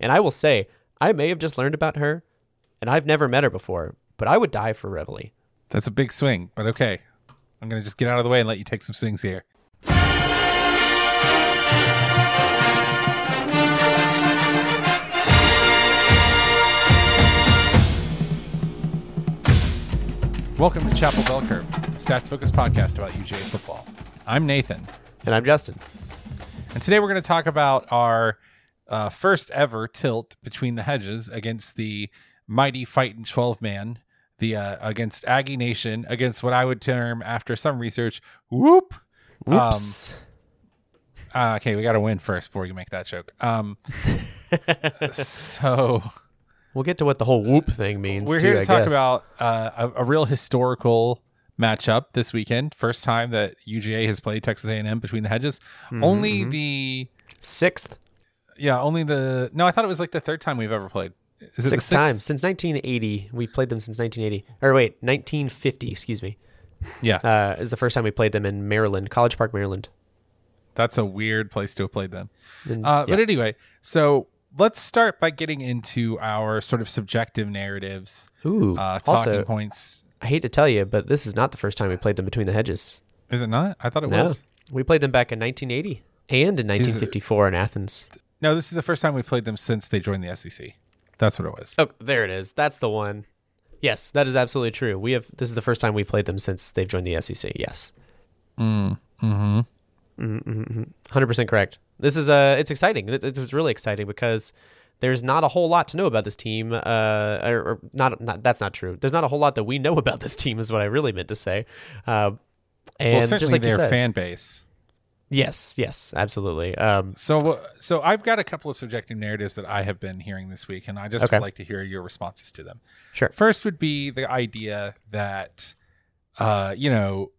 And I will say, I may have just learned about her, and I've never met her before, but I would die for Reveille. That's a big swing, but okay. I'm going to just get out of the way and let you take some swings here. Welcome to Chapel Bell Curve, stats focused podcast about UGA football. I'm Nathan, And I'm Justin. and today we're going to talk about our uh, first ever tilt between the hedges against the mighty fighting 12 man, the uh, against Aggie Nation, against what I would term, after some research, whoop. Whoops. Uh, okay, we got to win first before you make that joke. Um, so we'll get to what the whole whoop thing means. we're too, here to I talk guess. about uh, a, a real historical matchup this weekend. First time that UGA has played Texas A&M between the hedges. Mm-hmm, Only the sixth, yeah, only the no. I thought it was like the third time we've ever played. Is it the sixth sixth? time since 1980. We've played them since 1980. Or wait, 1950. Excuse me. Yeah, Uh, is the first time we played them in Maryland, College Park, Maryland. that's a weird place to have played them. And- Uh, yeah. But anyway, so let's start by getting into our sort of subjective narratives, Ooh. uh, talking also, points. I hate to tell you, but this is not the first time we played them between the hedges. Is it not? I thought it No, was. we played them back in 1980 and in 1954 in Athens. No, this is the first time we played them since they joined the SEC. That's what it was. Oh, there it is. That's the one. Yes, that is absolutely true. We have. This is the first time we've played them since they've joined the SEC. Yes. Mm, mm-hmm. Hundred percent correct. This is uh it's exciting. It- It's, it's really exciting because there's not a whole lot to know about this team. Uh, or, or not, not that's not true. There's not a whole lot that we know about this team. Is what I really meant to say. Uh, and well, certainly just like their fan base. Yes, yes, absolutely. Um, So, so I've got a couple of subjective narratives that I have been hearing this week, and I just Okay. would like to hear your responses to them. sure. First would be the idea that, uh, you know,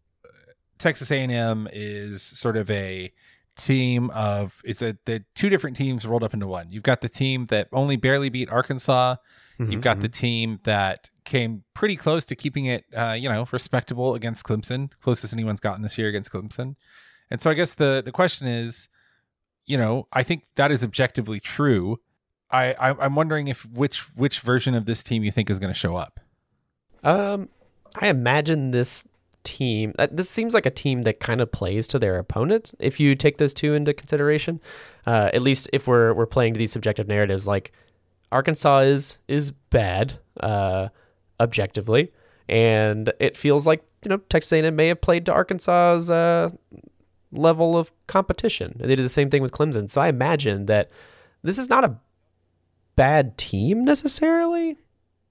Texas A&M is sort of a team of it's a the two different teams rolled up into one. You've got the team that only barely beat Arkansas. Mm-hmm, You've got the team that came pretty close to keeping it, uh, you know, respectable against Clemson, closest anyone's gotten this year against Clemson. And so I guess the the question is, you know, I think that is objectively true. I, I I'm wondering if which which version of this team you think is going to show up. Um, I imagine this team. Uh, this seems like a team that kind of plays to their opponent. If you take those two into consideration, uh, at least if we're we're playing to these subjective narratives, like Arkansas is is bad, uh, objectively, and it feels like you know Texas A&M may have played to Arkansas's uh, level of competition. They did the same thing with Clemson. So I imagine that this is not a bad team necessarily.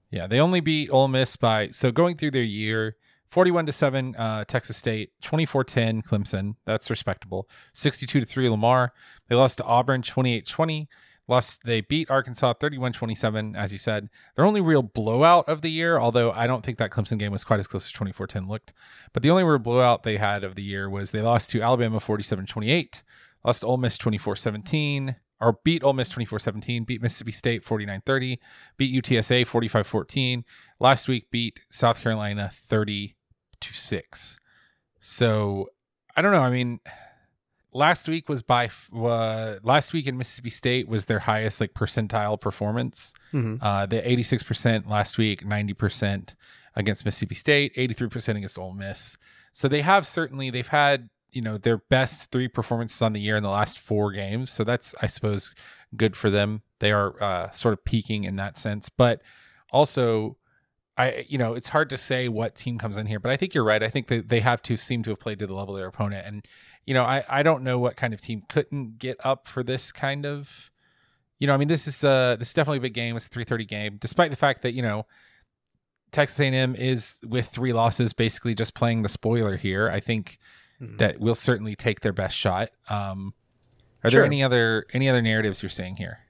Yeah, they only beat Ole Miss by so going through their year, forty-one to seven, uh, Texas State, 24-10 Clemson. That's respectable. Sixty-two to three Lamar. They lost to Auburn, 28-20. Lost. They beat Arkansas, 31-27, As you said, their only real blowout of the year. Although I don't think that Clemson game was quite as close as 24-10 looked. But the only real blowout they had of the year was they lost to Alabama, 47-28. Lost to Ole Miss, 24-17 or beat Ole Miss 24-17, beat Mississippi State 49-30, beat UTSA 45-14. Last week beat South Carolina 30 to 6. So, I don't know, I mean, last week was by f- uh, last week in Mississippi State was their highest like percentile performance. Mm-hmm. Uh the 86% last week, 90% against Mississippi State, 83% against Ole Miss. So they have certainly they've had you know their best three performances on the year in the last four games. So that's I suppose good for them. They are uh, sort of peaking in that sense, but also. I, you know, it's hard to say what team comes in here, but I think you're right. I think that they have to seem to have played to the level of their opponent, and you know, I, I don't know what kind of team couldn't get up for this kind of, you know, I mean, this is uh this is definitely a big game. It's a three thirty game, despite the fact that you know, Texas A&M is with three losses, basically just playing the spoiler here. I think Mm-hmm. that will certainly take their best shot. Um, are Sure. there any other any other narratives you're seeing here?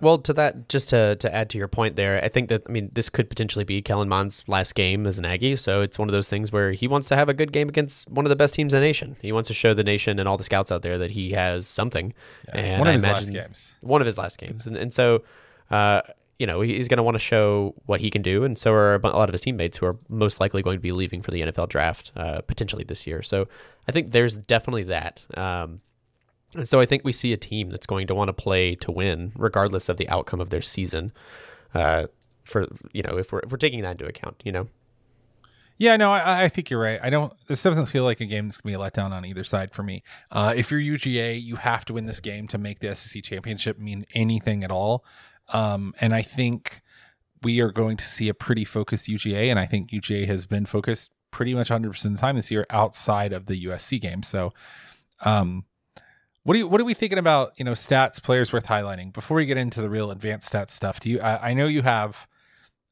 Well, to that, just to, to add to your point there, I think that, I mean, this could potentially be Kellen Mond's last game as an Aggie. So it's one of those things where he wants to have a good game against one of the best teams in the nation. He wants to show the nation and all the scouts out there that he has something. and One of I his last games. One of his last games. And, and so, uh, you know, he's going to want to show what he can do. And so are a a lot of his teammates who are most likely going to be leaving for the NFL draft uh, potentially this year. So I think there's definitely that. Um, And so I think we see a team that's going to want to play to win, regardless of the outcome of their season. Uh, for you know, if we're if we're taking that into account, you know. Yeah, no, I, I think you're right. I don't. This doesn't feel like a game that's gonna be a letdown on either side for me. Uh, if you're UGA, you have to win this game to make the SEC championship mean anything at all. Um, and I think we are going to see a pretty focused UGA, and I think UGA has been focused pretty much 100 percent of the time this year outside of the USC game. So, um, what do you what are we thinking about? You know, stats, players worth highlighting before we get into the real advanced stats stuff. Do you? I, I know you have.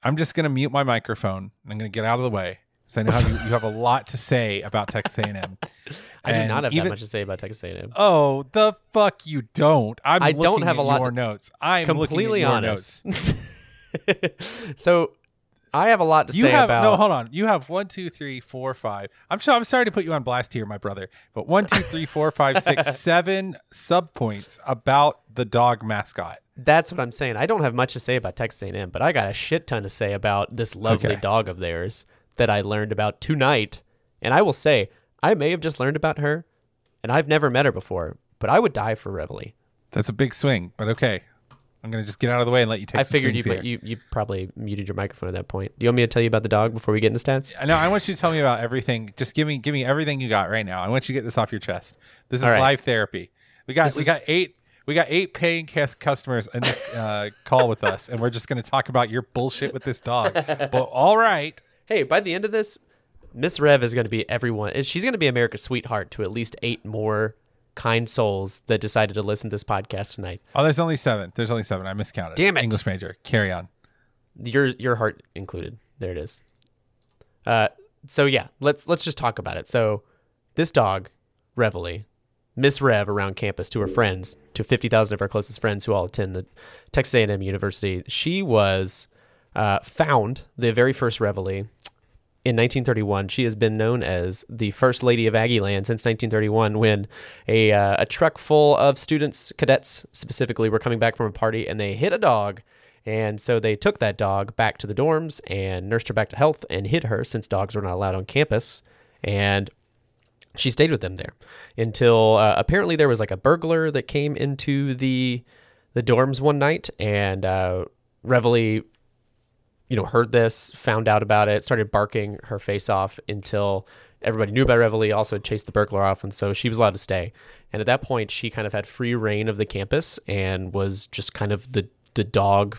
I'm just going to mute my microphone. I'm going to get out of the way because I know you, you have a lot to say about Texas A&M. I do not have even- that much to say about Texas A&M. Oh, the fuck you don't! I'm I don't have a lot to- notes. I'm Completely looking at your notes. honest. so I have a lot to You say have about. no. Hold on. You have one, two, three, four, five. I'm so, I'm sorry to put you on blast here, my brother. But one, two, three, four, five, six, seven sub points about the dog mascot. That's what I'm saying. I don't have much to say about Texas A&M, but I got a shit ton to say about this lovely Okay. dog of theirs that I learned about tonight. And I will say, I may have just learned about her, and I've never met her before, but I would die for Reveille. That's a big swing, but okay. I'm gonna just get out of the way and let you take. I some figured you, but you you probably muted your microphone at that point. Do you want me to tell you about the dog before we get into stats? I know. I want you to tell me about everything. Just give me, give me everything you got right now. I want you to get this off your chest. This is right. live therapy. We got, This we is- got eight, we got eight paying customers in this uh, call with us, and we're just going to talk about your bullshit with this dog. But all right, Hey, by the end of this, Miss Rev is going to be everyone. She's going to be America's sweetheart to at least eight more kind souls that decided to listen to this podcast tonight. oh, there's only seven. There's only seven. I miscounted. Damn it. English major. Carry on. Your your heart included. There it is. Uh, so yeah, let's let's just talk about it. So this dog, Reveille, Miss Rev around campus to her friends, to fifty thousand of our closest friends who all attend the Texas A&M University. She was uh, found the very first Reveille in 1931. She has been known as the first lady of Aggieland since 1931, when a uh, a truck full of students, cadets specifically, were coming back from a party and they hit a dog. And so they took that dog back to the dorms and nursed her back to health and hid her since dogs were not allowed on campus. And she stayed with them there until uh, apparently there was like a burglar that came into the the dorms one night and uh, Reveille you know, heard this, found out about it, started barking her face off until everybody knew about Reveille, also chased the burglar off, and so she was allowed to stay. And at that point, she kind of had free reign of the campus and was just kind of the the dog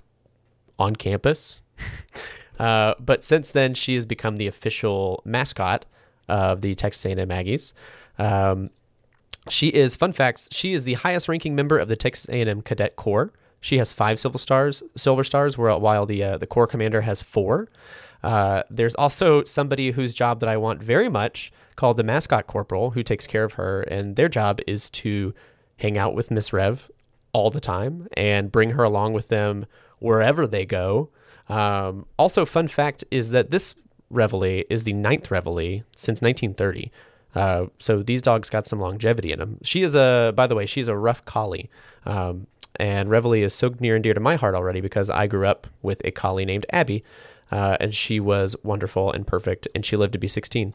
on campus. uh, but since then, she has become the official mascot of the Texas A&M Aggies. Um, she is fun facts. She is the highest ranking member of the Texas A&M Cadet Corps. She has five silver stars, silver stars, while the uh, the corps commander has four. Uh, there's also somebody whose job that I want very much called the mascot corporal, who takes care of her, and their job is to hang out with Miss Rev all the time and bring her along with them wherever they go. Um, also, fun fact is that this Reveille is the ninth Reveille since 1930. Uh, so these dogs got some longevity in them. She is a, by the way, she's a rough collie. Um, and Reveille is so near and dear to my heart already because I grew up with a collie named Abby, uh, and she was wonderful and perfect, and she lived to be 16.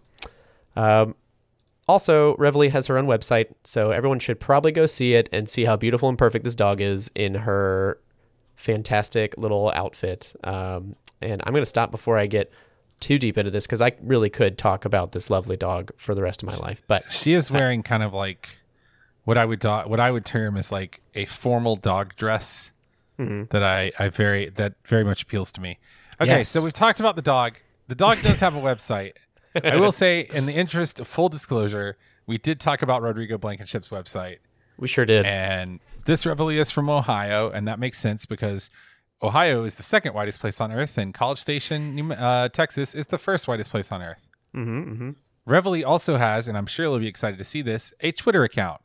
Um, also, Reveille has her own website, so everyone should probably go see it and see how beautiful and perfect this dog is in her fantastic little outfit. Um, and I'm going to stop before I get too deep into this because I really could talk about this lovely dog for the rest of my life. But She is wearing kind of like what I would do- what I would term as like a formal dog dress Mm-hmm. that I I very that very much appeals to me. Okay, Yes. so we've talked about the dog. The dog does have a website. I will say, in the interest of full disclosure, we did talk about Rodrigo Blankenship's website, we sure did. and this Reveille is from Ohio, and that makes sense because Ohio is the second widest place on earth, and College Station, New- uh, Texas, is the first widest place on earth. mm-hmm, mm-hmm. Reveille also has, and I'm sure you'll be excited to see this, a Twitter account.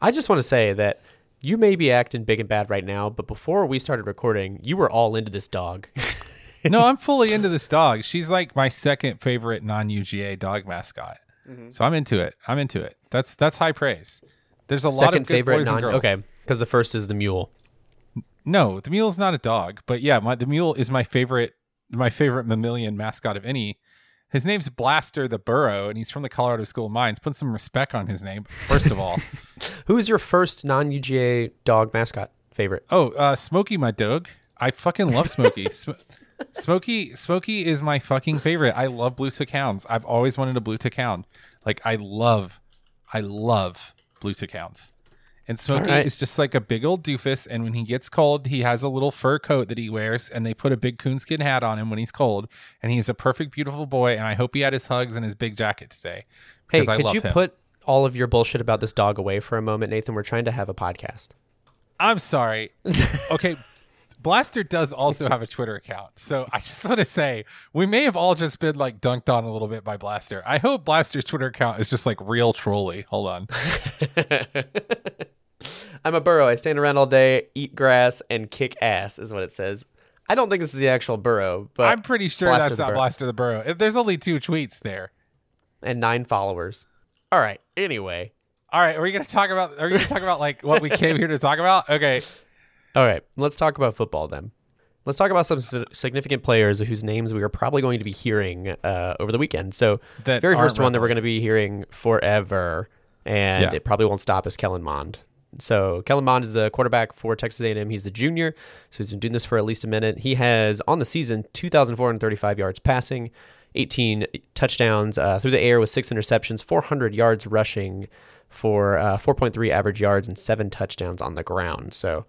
I just want to say that you may be acting big and bad right now, but before we started recording, you were all into this dog. no, I'm fully into this dog. She's like my second favorite non-UGA dog mascot. Mm-hmm. So I'm into it. I'm into it. That's that's high praise. There's a lot Second of good favorite boys and non. girls. Okay, because the first is the mule. No, the mule's not a dog, but yeah, my the mule is my favorite my favorite mammalian mascot of any His name's Blaster the Burro, and he's from the Colorado School of Mines. Put some respect on his name, first of all. Who's your first non UGA dog mascot favorite? Oh, uh, Smokey, my dog. I fucking love Smokey. Sm- Smokey, Smokey is my fucking favorite. I love blue tick hounds. I've always wanted a blue tick hound. Like I love, I love blue tick hounds. And Smokey right. is just like a big old doofus. And when he gets cold, he has a little fur coat that he wears, and they put a big coonskin hat on him when he's cold. And he's a perfect, beautiful boy. And I hope he had his hugs and his big jacket today. Hey, could you him. put all of your bullshit about this dog away for a moment, Nathan? We're trying to have a podcast. I'm sorry. Okay. Blaster does also have a Twitter account. So I just want to say we may have all just been like dunked on a little bit by Blaster. I hope Blaster's Twitter account is just like real trolly. Hold on. I'm a burro. I stand around all day, eat grass, and kick ass, is what it says. I don't think this is the actual burro, but I'm pretty sure Blaster that's not Burro. Blaster the Burro. There's only two tweets there. and nine followers. All right. Anyway, All right, are we gonna talk about? Are we gonna talk about like what we came here to talk about? Okay, all right. Let's talk about football then. Let's talk about some significant players whose names we are probably going to be hearing uh, over the weekend. So, the very first one that we're going to be hearing forever, and Yeah. it probably won't stop, is Kellen Mond. So, Kellen Mond is the quarterback for Texas A&M. He's the junior, so he's been doing this for at least a minute. He has on the season 2,435 yards passing, 18 touchdowns uh, through the air with six interceptions, 400 yards rushing for uh, 4.3 average yards and seven touchdowns on the ground. So,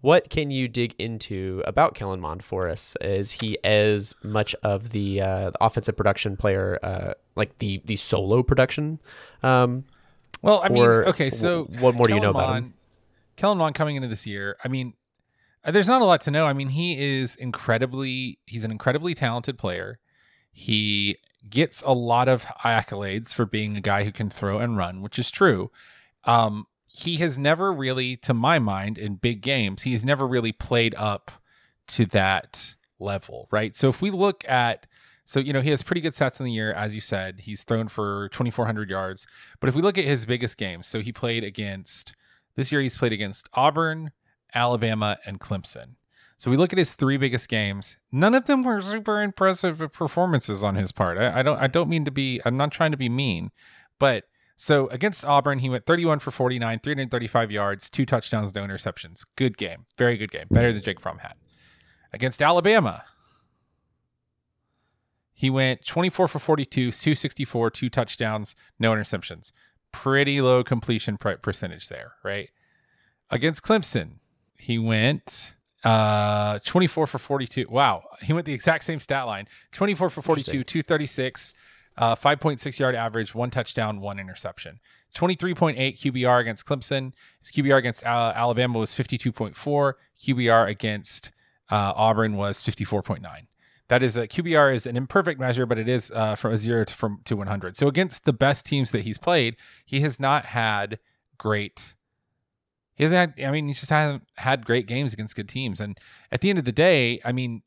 what can you dig into about Kellen Mond for us? Is he as much of the, uh, the offensive production player, uh, like the the solo production? Um, Well, I mean, Or okay, so wh- what more do you know about him? Kellen Mond coming into this year, I mean, there's not a lot to know. I mean, he is incredibly, he's an incredibly talented player. He gets a lot of accolades for being a guy who can throw and run, which is true. Um, he has never really, to my mind, in big games, he has never really played up to that level, right? So if we look at so, you know, he has pretty good stats in the year, as you said. He's thrown for 2,400 yards. But if we look at his biggest games, so he played against, this year he's played against Auburn, Alabama, and Clemson. So we look at his three biggest games. None of them were super impressive performances on his part. I, I don't, I don't mean to be, I'm not trying to be mean, but so against Auburn, he went 31 for 49, 335 yards, two touchdowns, no interceptions. Good game. Very good game. Better than Jake Fromm had. Against Alabama, he went 24 for 42, 264, two touchdowns, no interceptions. Pretty low completion per- percentage there, right? Against Clemson, he went uh 24 for 42. Wow, he went the exact same stat line. 24 for 42, 236, uh 5.6 yard average, one touchdown, one interception. 23.8 QBR against Clemson. His QBR against uh, Alabama was 52.4. QBR against uh, Auburn was 54.9. That is a QBR is an imperfect measure, but it is uh, from a zero to from to 100. So against the best teams that he's played, he has not had great. He hasn't had. I mean, he just hasn't had great games against good teams. And at the end of the day, I mean,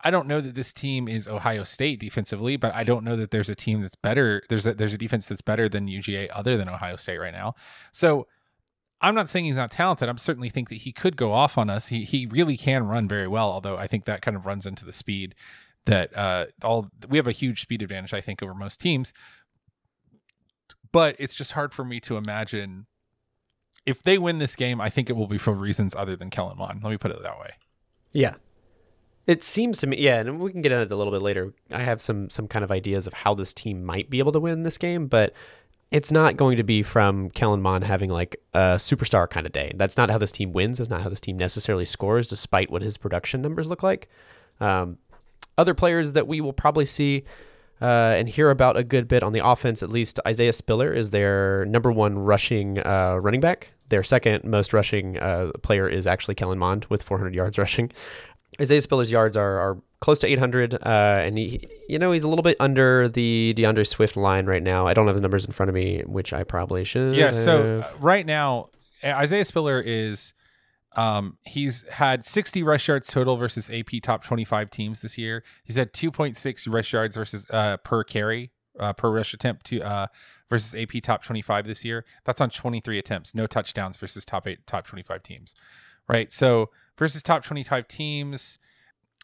I don't know that this team is Ohio State defensively, but I don't know that there's a team that's better. There's a, there's a defense that's better than UGA other than Ohio State right now. So I'm not saying he's not talented. I certainly think that he could go off on us. He he really can run very well. Although I think that kind of runs into the speed that uh all we have a huge speed advantage. I think over most teams. But it's just hard for me to imagine if they win this game. I think it will be for reasons other than Kellen Mond. Let me put it that way. Yeah. It seems to me, yeah, and we can get into it a little bit later. I have some some kind of ideas of how this team might be able to win this game, but it's not going to be from Kellen Mond having like a superstar kind of day. That's not how this team wins. That's not how this team necessarily scores, despite what his production numbers look like. Um, other players that we will probably see uh, and hear about a good bit on the offense, at least Isaiah Spiller is their number one rushing uh, running back. Their second most rushing uh, player is actually Kellen Mond with 400 yards rushing. Isaiah Spiller's yards are, are close to 800, uh, and he, you know, he's a little bit under the D'Andre Swift line right now. I don't have the numbers in front of me, which I probably should. Yeah. So uh, right now, Isaiah Spiller is um he's had 60 rush yards total versus AP top 25 teams this year. He's had 2.6 rush yards versus uh per carry uh, per rush attempt to uh versus AP top 25 this year. That's on 23 attempts, no touchdowns versus top 8 top 25 teams. Right? So versus top 25 teams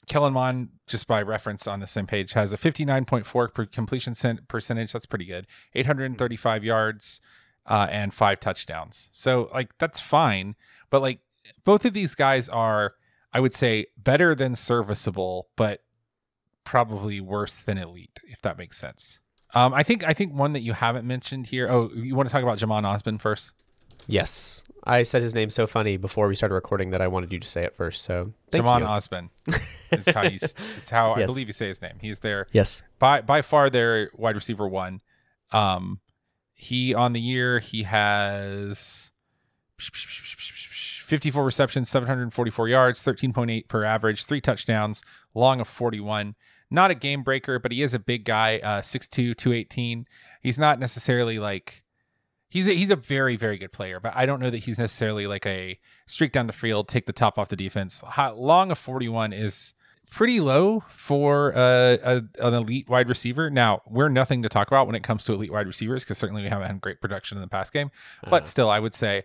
Kellen Mond, just by reference on the same page, has a 59.4 per completion percentage. That's pretty good. 835 yards uh, and five touchdowns. So, like, that's fine. But, like, both of these guys are, I would say, better than serviceable, but probably worse than elite, if that makes sense. Um, I think I think one that you haven't mentioned here. Oh, you want to talk about Jhamon Ausbon first? Yes, I said his name so funny before we started recording that I wanted you to say it first. So thank Jhamon you. Ausbon is how you is how yes. I believe you say his name. He's there. Yes, by by far their wide receiver one. Um, he on the year he has 54 receptions, 744 yards, 13.8 per average, three touchdowns, long of 41 not a game breaker, but he is a big guy, uh, 6'2", 218. He's not necessarily like he's a, he's a very very good player, but I don't know that he's necessarily like a streak down the field, take the top off the defense. long of 41 is pretty low for a, an elite wide receiver. Now, we're nothing to talk about when it comes to elite wide receivers because certainly we haven't had great production in the past game, uh-huh. but still, I would say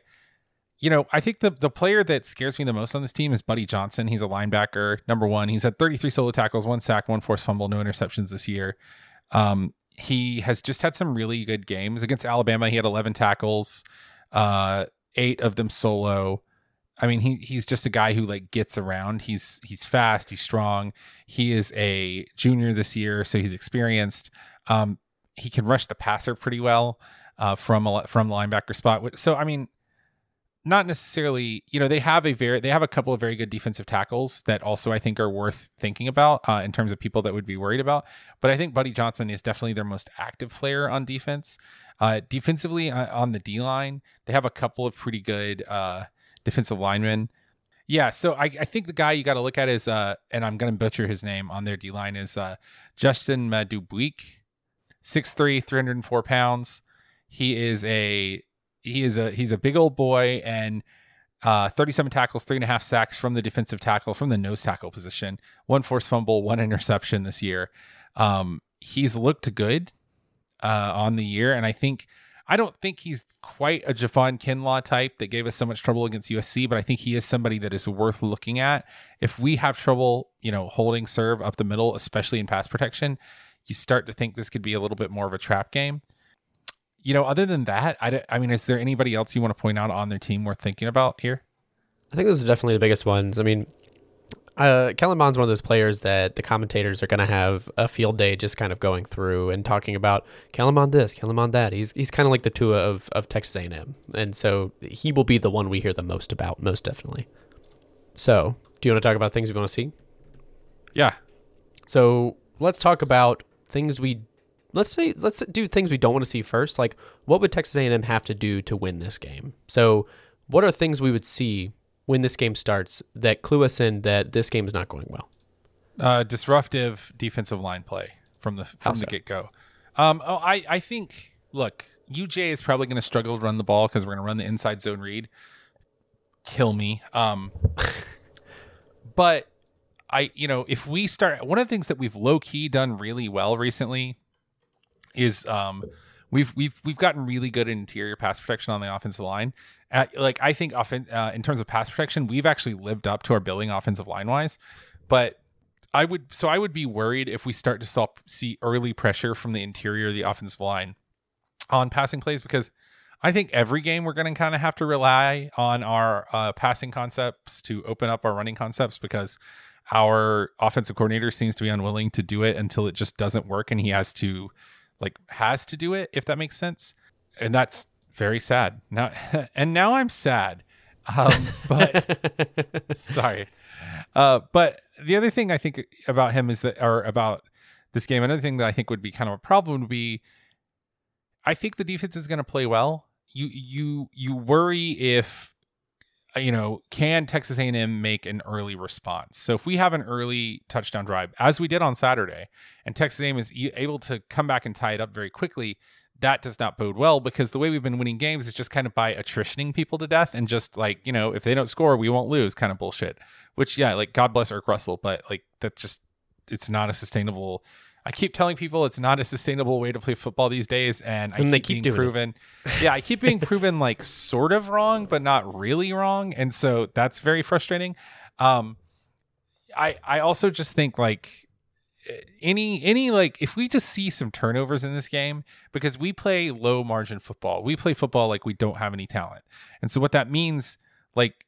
you know, I think the the player that scares me the most on this team is Buddy Johnson. He's a linebacker, number one. He's had 33 solo tackles, one sack, one forced fumble, no interceptions this year. Um, he has just had some really good games against Alabama. He had 11 tackles, uh, eight of them solo. I mean, he he's just a guy who like gets around. He's he's fast. He's strong. He is a junior this year, so he's experienced. Um, he can rush the passer pretty well uh, from a, from the linebacker spot. So I mean not necessarily you know they have a very they have a couple of very good defensive tackles that also i think are worth thinking about uh, in terms of people that would be worried about. But i think buddy johnson is definitely their most active player on defense. Uh, defensively uh, on the d line they have a couple of pretty good uh, defensive linemen. Yeah so i, I think the guy you got to look at is uh, and i'm going to butcher his name on their d line is uh, justin Madubuike. 6'3 304 pounds. He is a he is a he's a big old boy and uh, 37 tackles, three and a half sacks from the defensive tackle, from the nose tackle position, one forced fumble, one interception this year. Um, he's looked good uh, on the year, and I think I don't think he's quite a Javon Kinlaw type that gave us so much trouble against USC, but I think he is somebody that is worth looking at. If we have trouble, you know, holding serve up the middle, especially in pass protection, you start to think this could be a little bit more of a trap game you know, other than that, I, I mean, is there anybody else you want to point out on their team worth thinking about here? I think those are definitely the biggest ones. I mean, uh, Kellen Mond's one of those players that the commentators are going to have a field day just kind of going through and talking about Kellen Mond this, Kellen Mond that. He's he's kind of like the Tua of, of Texas A&M, and so he will be the one we hear the most about, most definitely. So, do you want to talk about things we want to see? Yeah. So let's talk about things we let's say let's do things we don't want to see first. Like, what would Texas A&M have to do to win this game? So, what are things we would see when this game starts that clue us in that this game is not going well? Uh, disruptive defensive line play from the from the get go. Um, oh, I I think look, UJ is probably going to struggle to run the ball because we're going to run the inside zone read. Kill me. Um, but I, you know, if we start, one of the things that we've low key done really well recently is um we've we've we've gotten really good interior pass protection on the offensive line. At, like I think often uh, in terms of pass protection, we've actually lived up to our billing offensive line wise. But I would so I would be worried if we start to see early pressure from the interior of the offensive line on passing plays because I think every game we're going to kind of have to rely on our uh, passing concepts to open up our running concepts because our offensive coordinator seems to be unwilling to do it until it just doesn't work and he has to like has to do it if that makes sense. And that's very sad. Now and now i'm sad. Um, but sorry. Uh, but the other thing i think about him is that or about this game another thing that i think would be kind of a problem would be i think the defense is going to play well. You you you worry if Uh, you know, can Texas A&M make an early response? So if we have an early touchdown drive, as we did on Saturday, and Texas A&M is able to come back and tie it up very quickly, that does not bode well because the way we've been winning games is just kind of by attritioning people to death and just like you know if they don't score we won't lose kind of bullshit. Which yeah, like God bless Erk Russell, but like that just it's not a sustainable I keep telling people it's not a sustainable way to play football these days, and, and I keep, keep being proven. yeah, I keep being proven like sort of wrong, but not really wrong, and so that's very frustrating. Um, I I also just think like any any like if we just see some turnovers in this game because we play low margin football. We play football like we don't have any talent. And so what that means like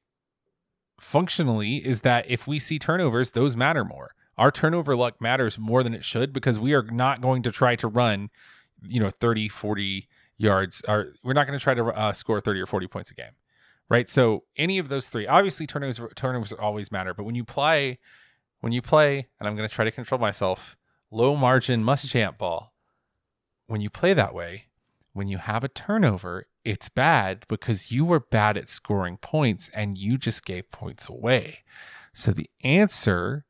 functionally is that if we see turnovers, those matter more. Our turnover luck matters more than it should because we are not going to try to run, you know, 30, 40 yards or we're not going to try to uh, score 30 or 40 points a game. Right? So any of those three, obviously turnovers turnovers always matter, but when you play when you play, and I'm going to try to control myself, low margin Muschamp ball, when you play that way, when you have a turnover, it's bad because you were bad at scoring points and you just gave points away. So the answer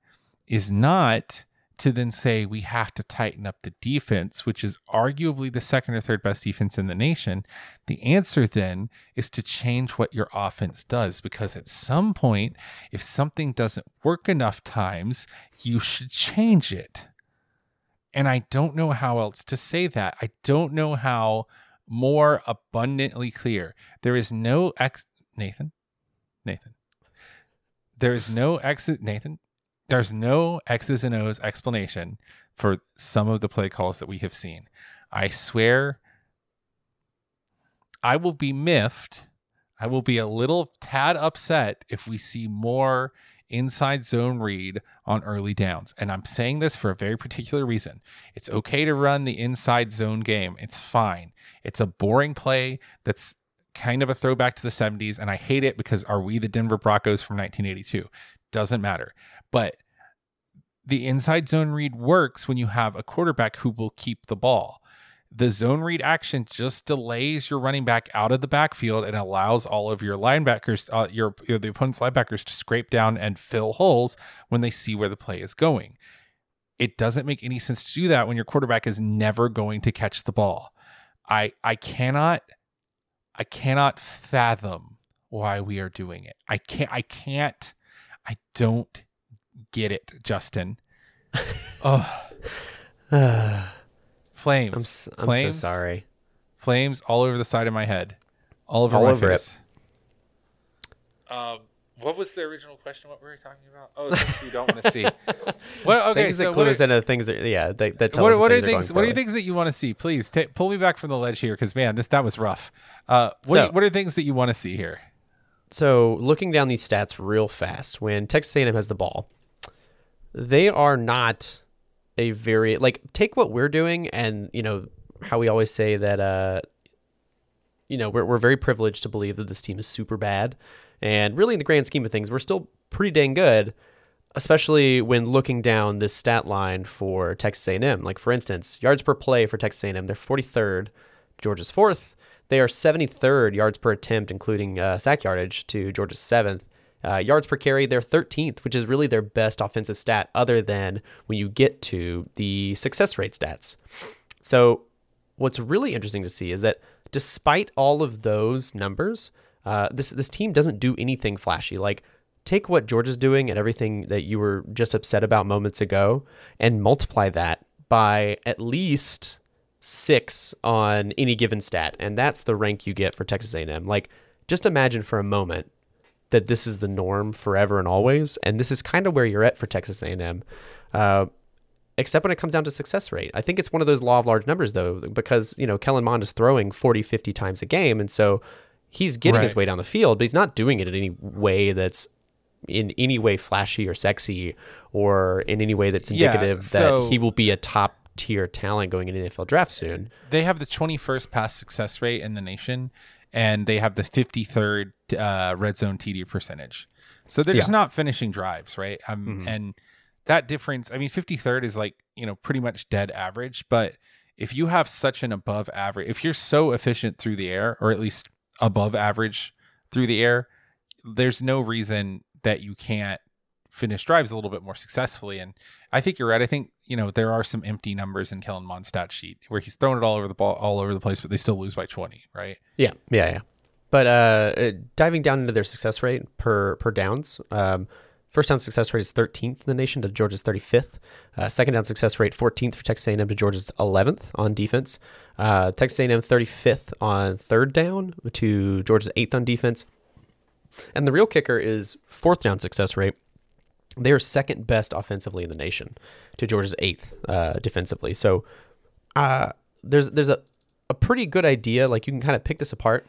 is not to then say we have to tighten up the defense, which is arguably the second or third best defense in the nation. The answer then is to change what your offense does because at some point, if something doesn't work enough times, you should change it. And I don't know how else to say that. I don't know how more abundantly clear. There is no ex Nathan. Nathan. There is no exit Nathan there's no X's and O's explanation for some of the play calls that we have seen. I swear I will be miffed. I will be a little tad upset if we see more inside zone read on early downs. And I'm saying this for a very particular reason. It's okay to run the inside zone game, it's fine. It's a boring play that's kind of a throwback to the 70s. And I hate it because are we the Denver Broncos from 1982? Doesn't matter. But the inside zone read works when you have a quarterback who will keep the ball. The zone read action just delays your running back out of the backfield and allows all of your linebackers, uh, your, your the opponent's linebackers, to scrape down and fill holes when they see where the play is going. It doesn't make any sense to do that when your quarterback is never going to catch the ball. I I cannot I cannot fathom why we are doing it. I can't I can't I don't get it, Justin. oh. Flames. I'm, s- I'm Flames. so sorry. Flames all over the side of my head. All over All my over it. face. Um, what was the original question? What were we talking about? Oh, things you don't want to see. What? Okay, things so that what clue are, us into things that yeah that, that tell what, us what that are things, things? going What are things that you want to see? Please ta pull me back from the ledge here, because man, this that was rough. Uh, what, So- what are things that you want to see here? So looking down these stats real fast, when Texas A&M has the ball, they are not a very like take what we're doing and you know how we always say that uh you know we're we're very privileged to believe that this team is super bad, and really in the grand scheme of things, we're still pretty dang good. Especially when looking down this stat line for Texas A&M, like for instance, yards per play for Texas A&M, they're 43rd, Georgia's fourth. They are 73rd yards per attempt, including uh, sack yardage, to Georgia's seventh. Uh, yards per carry, they're 13th, which is really their best offensive stat, other than when you get to the success rate stats. So, what's really interesting to see is that despite all of those numbers, uh, this this team doesn't do anything flashy. Like, take what Georgia's doing and everything that you were just upset about moments ago, and multiply that by at least six on any given stat, and that's the rank you get for Texas A&M. Like, just imagine for a moment that this is the norm forever and always, and this is kind of where you're at for Texas A&M. Uh, except when it comes down to success rate. I think it's one of those law of large numbers though, because you know Kellen Mond is throwing 40, 50 times a game, and so he's getting his way down the field, but he's not doing it in any way that's in any way flashy or sexy or in any way that's Yeah, indicative so- that he will be a top tier talent going into the NFL draft soon. They have the 21st pass success rate in the nation, and they have the 53rd uh, red zone TD percentage. So they're just not finishing drives, right? Um, Mhm. And that difference, I mean, 53rd is like, you know, pretty much dead average. But if you have such an above average, if you're so efficient through the air, or at least above average through the air, there's no reason that you can't finish drives a little bit more successfully. And I think you're right. I think you know there are some empty numbers in Kellen Mond's stat sheet where he's throwing it all over the ball, all over the place, but they still lose by 20, right? Yeah, yeah, yeah. But uh, uh, diving down into their success rate per per downs, um, first down success rate is 13th in the nation to Georgia's 35th. Uh, second down success rate 14th for Texas A&M to Georgia's 11th on defense. Uh, Texas A&M 35th on third down to Georgia's 8th on defense. And the real kicker is fourth down success rate. They are second best offensively in the nation to Georgia's eighth uh, defensively. So uh, there's there's a, a pretty good idea. Like you can kind of pick this apart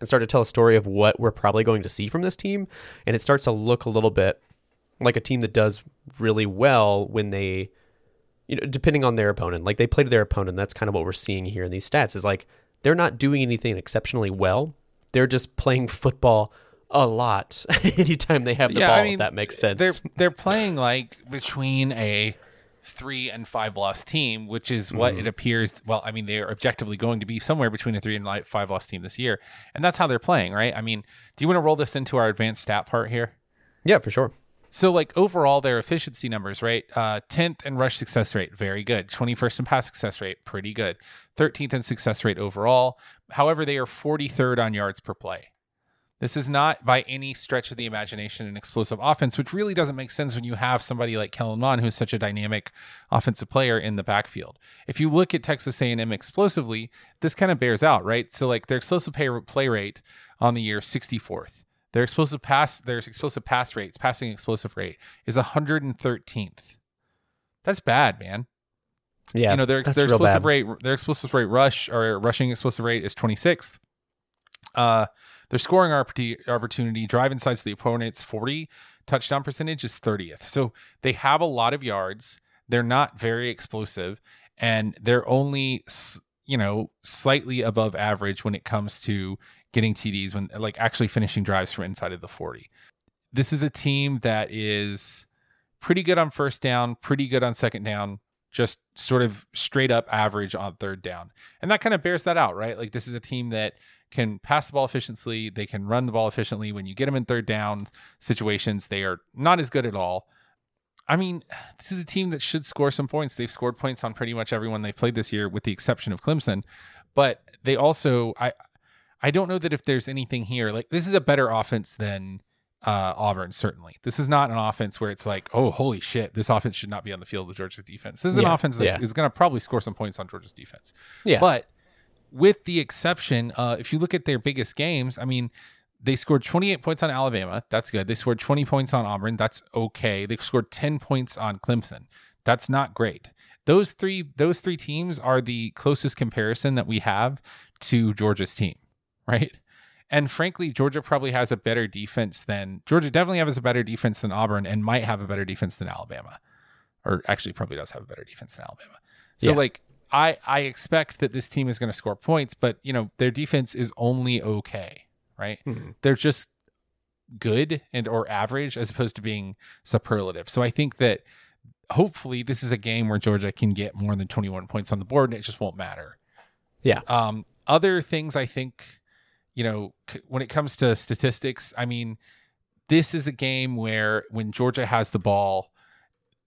and start to tell a story of what we're probably going to see from this team. And it starts to look a little bit like a team that does really well when they, you know, depending on their opponent. Like they play to their opponent. That's kind of what we're seeing here in these stats is like they're not doing anything exceptionally well. They're just playing football a lot anytime they have the Yeah, ball, I mean, if that makes sense. They're they're playing like between a three and five loss team, which is what Mm-hmm. it appears. Well, I mean, they're objectively going to be somewhere between a three and five loss team this year, and that's how they're playing, right? I mean, do you want to roll this into our advanced stat part here? yeah, for sure. So, like overall, their efficiency numbers, right? Uh, 10th in rush success rate, very good. 21st in pass success rate, pretty good. 13th in success rate overall. However, they are 43rd on yards per play. This is not by any stretch of the imagination an explosive offense, which really doesn't make sense when you have somebody like Kellen Mond, who's such a dynamic offensive player in the backfield. If you look at Texas A&M explosively, this kind of bears out, right? So, like their explosive pay, play rate on the year, 64th. Their explosive pass, their explosive pass rates, passing explosive rate is 113th. That's bad, man. Yeah, you know their their explosive rate, their explosive rate rush or rushing explosive rate is 26th. Uh, their scoring opportunity, drive insights to the opponent's 40, touchdown percentage is 30th. So they have a lot of yards. They're not very explosive, and they're only you know slightly above average when it comes to getting TDs when like actually finishing drives from inside of the 40. This is a team that is pretty good on first down, pretty good on second down, just sort of straight up average on third down. And that kind of bears that out, right? Like this is a team that can pass the ball efficiently, they can run the ball efficiently. When you get them in third down situations, they are not as good at all. I mean, this is a team that should score some points. They've scored points on pretty much everyone they played this year, with the exception of Clemson. But they also, I, I don't know that if there's anything here. Like this is a better offense than uh, Auburn. Certainly, this is not an offense where it's like, oh, holy shit, this offense should not be on the field with Georgia's defense. This is an offense that is yeah. going to probably score some points on Georgia's defense. Yeah, But with the exception, uh, if you look at their biggest games, I mean, they scored 28 points on Alabama. That's good. They scored 20 points on Auburn. That's okay. They scored 10 points on Clemson. That's not great. Those three those three teams are the closest comparison that we have to Georgia's team, right? And frankly, Georgia probably has a better defense than Georgia definitely has a better defense than Auburn and might have a better defense than Alabama. Or actually probably does have a better defense than Alabama. So Yeah. like I I expect that this team is going to score points, but you know, their defense is only okay, right? Mhm. They're just good and or average as opposed to being superlative. So I think that hopefully this is a game where Georgia can get more than 21 points on the board and it just won't matter. Yeah. Um other things I think you know c- when it comes to statistics, I mean this is a game where when Georgia has the ball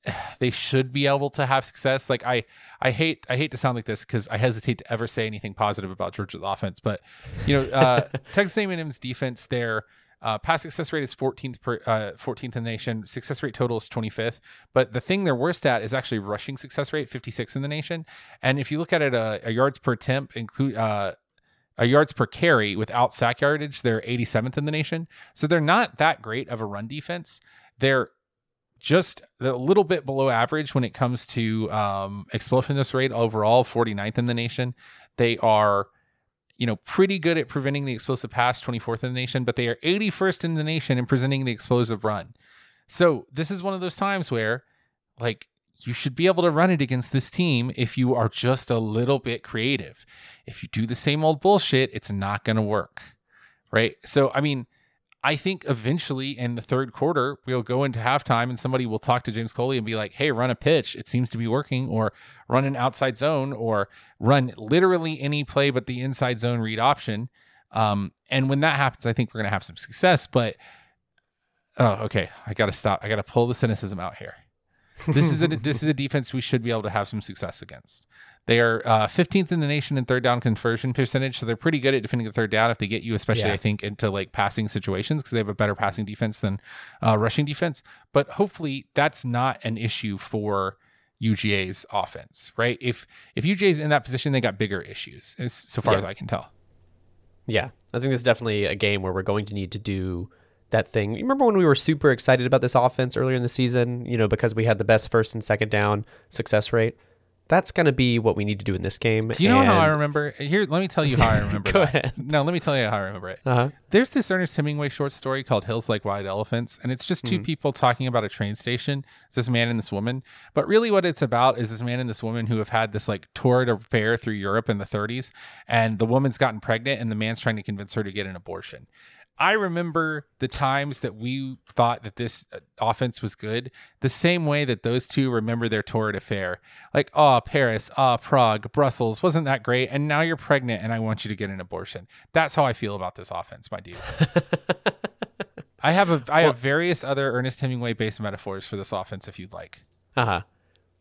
they should be able to have success. Like I, I hate, I hate to sound like this because I hesitate to ever say anything positive about Georgia's offense. But you know, uh, Texas A&M's defense, their uh, pass success rate is 14th per, uh, 14th in the nation. Success rate total is 25th. But the thing they're worst at is actually rushing success rate, 56 in the nation. And if you look at it, uh, a yards per attempt include. Uh, yards per carry without sack yardage, they're 87th in the nation. So they're not that great of a run defense. They're just a little bit below average when it comes to um, explosiveness rate overall, 49th in the nation. They are, you know, pretty good at preventing the explosive pass, 24th in the nation, but they are 81st in the nation in presenting the explosive run. So this is one of those times where, like, you should be able to run it against this team if you are just a little bit creative. If you do the same old bullshit, it's not going to work. Right. So, I mean, I think eventually in the third quarter, we'll go into halftime and somebody will talk to James Coley and be like, hey, run a pitch. It seems to be working, or run an outside zone, or run literally any play but the inside zone read option. Um, and when that happens, I think we're going to have some success. But, oh, okay. I got to stop. I got to pull the cynicism out here. This is a this is a defense we should be able to have some success against. They are uh, 15th in the nation in third down conversion percentage, so they're pretty good at defending the third down if they get you, especially Yeah. I think into like passing situations because they have a better passing defense than uh, rushing defense. But hopefully that's not an issue for UGA's offense, right? If if UGA's in that position, they got bigger issues, as so far Yeah. as I can tell. Yeah, I think this is definitely a game where we're going to need to do that thing. You remember when we were super excited about this offense earlier in the season, you know, because we had the best first and second down success rate? That's going to be what we need to do in this game. Do you know how I remember? Here, let me tell you how I remember. Go that. ahead. No, let me tell you how I remember it. Uh-huh. There's this Ernest Hemingway short story called Hills Like White Elephants, and it's just 2 Mhm. people talking about a train station. It's this man and this woman. But really, what it's about is this man and this woman who have had this like torrid affair through Europe in the 30s, and the woman's gotten pregnant, and the man's trying to convince her to get an abortion. I remember the times that we thought that this uh, offense was good, the same way that those two remember their torrid affair. Like, oh, Paris, ah, Prague, Brussels, wasn't that great? And now you're pregnant and I want you to get an abortion. That's how I feel about this offense, my dude. I have a I Well- have various other Ernest Hemingway based metaphors for this offense if you'd like. Uh-huh.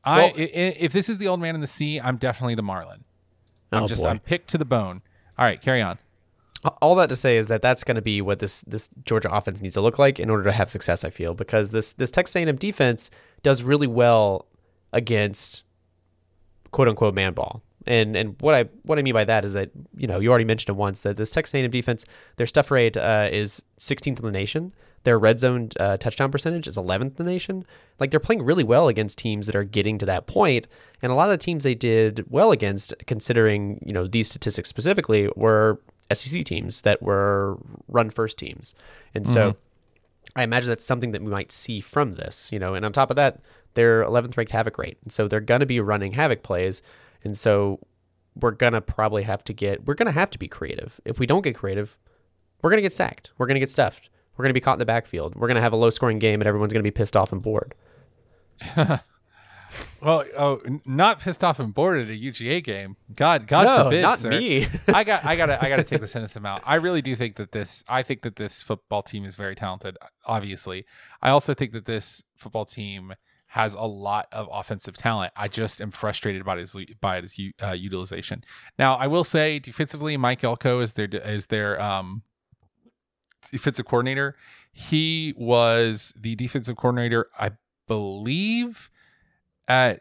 I Well- i- i- if this is the old man in the sea, I'm definitely the Marlin. I'm Oh, just boy. I'm picked to the bone. All right, carry on. All that to say is that that's going to be what this this Georgia offense needs to look like in order to have success. I feel because this this Texas A&M defense does really well against quote unquote man ball. And and what I what I mean by that is that you know you already mentioned it once that this Texas A&M defense their stuff rate uh, is 16th in the nation. Their red zone uh, touchdown percentage is 11th in the nation. Like they're playing really well against teams that are getting to that point. And a lot of the teams they did well against, considering you know these statistics specifically, were SEC teams that were run first teams. And so mm-hmm. I imagine that's something that we might see from this, you know. And on top of that, they're 11th ranked havoc rate, and so they're going to be running havoc plays, and so we're gonna probably have to get we're gonna have to be creative. If we don't get creative, we're gonna get sacked. We're gonna get stuffed. We're gonna be caught in the backfield. We're gonna have a low scoring game, and everyone's gonna be pissed off and bored. Well, oh, not pissed off and bored at a UGA game. God, God no, forbid, not sir. me. I got, I got, to I got to take the cynicism out. I really do think that this, I think that this football team is very talented. Obviously, I also think that this football team has a lot of offensive talent. I just am frustrated about its by its uh, utilization. Now, I will say defensively, Mike Elko is their is their um, defensive coordinator. He was the defensive coordinator, I believe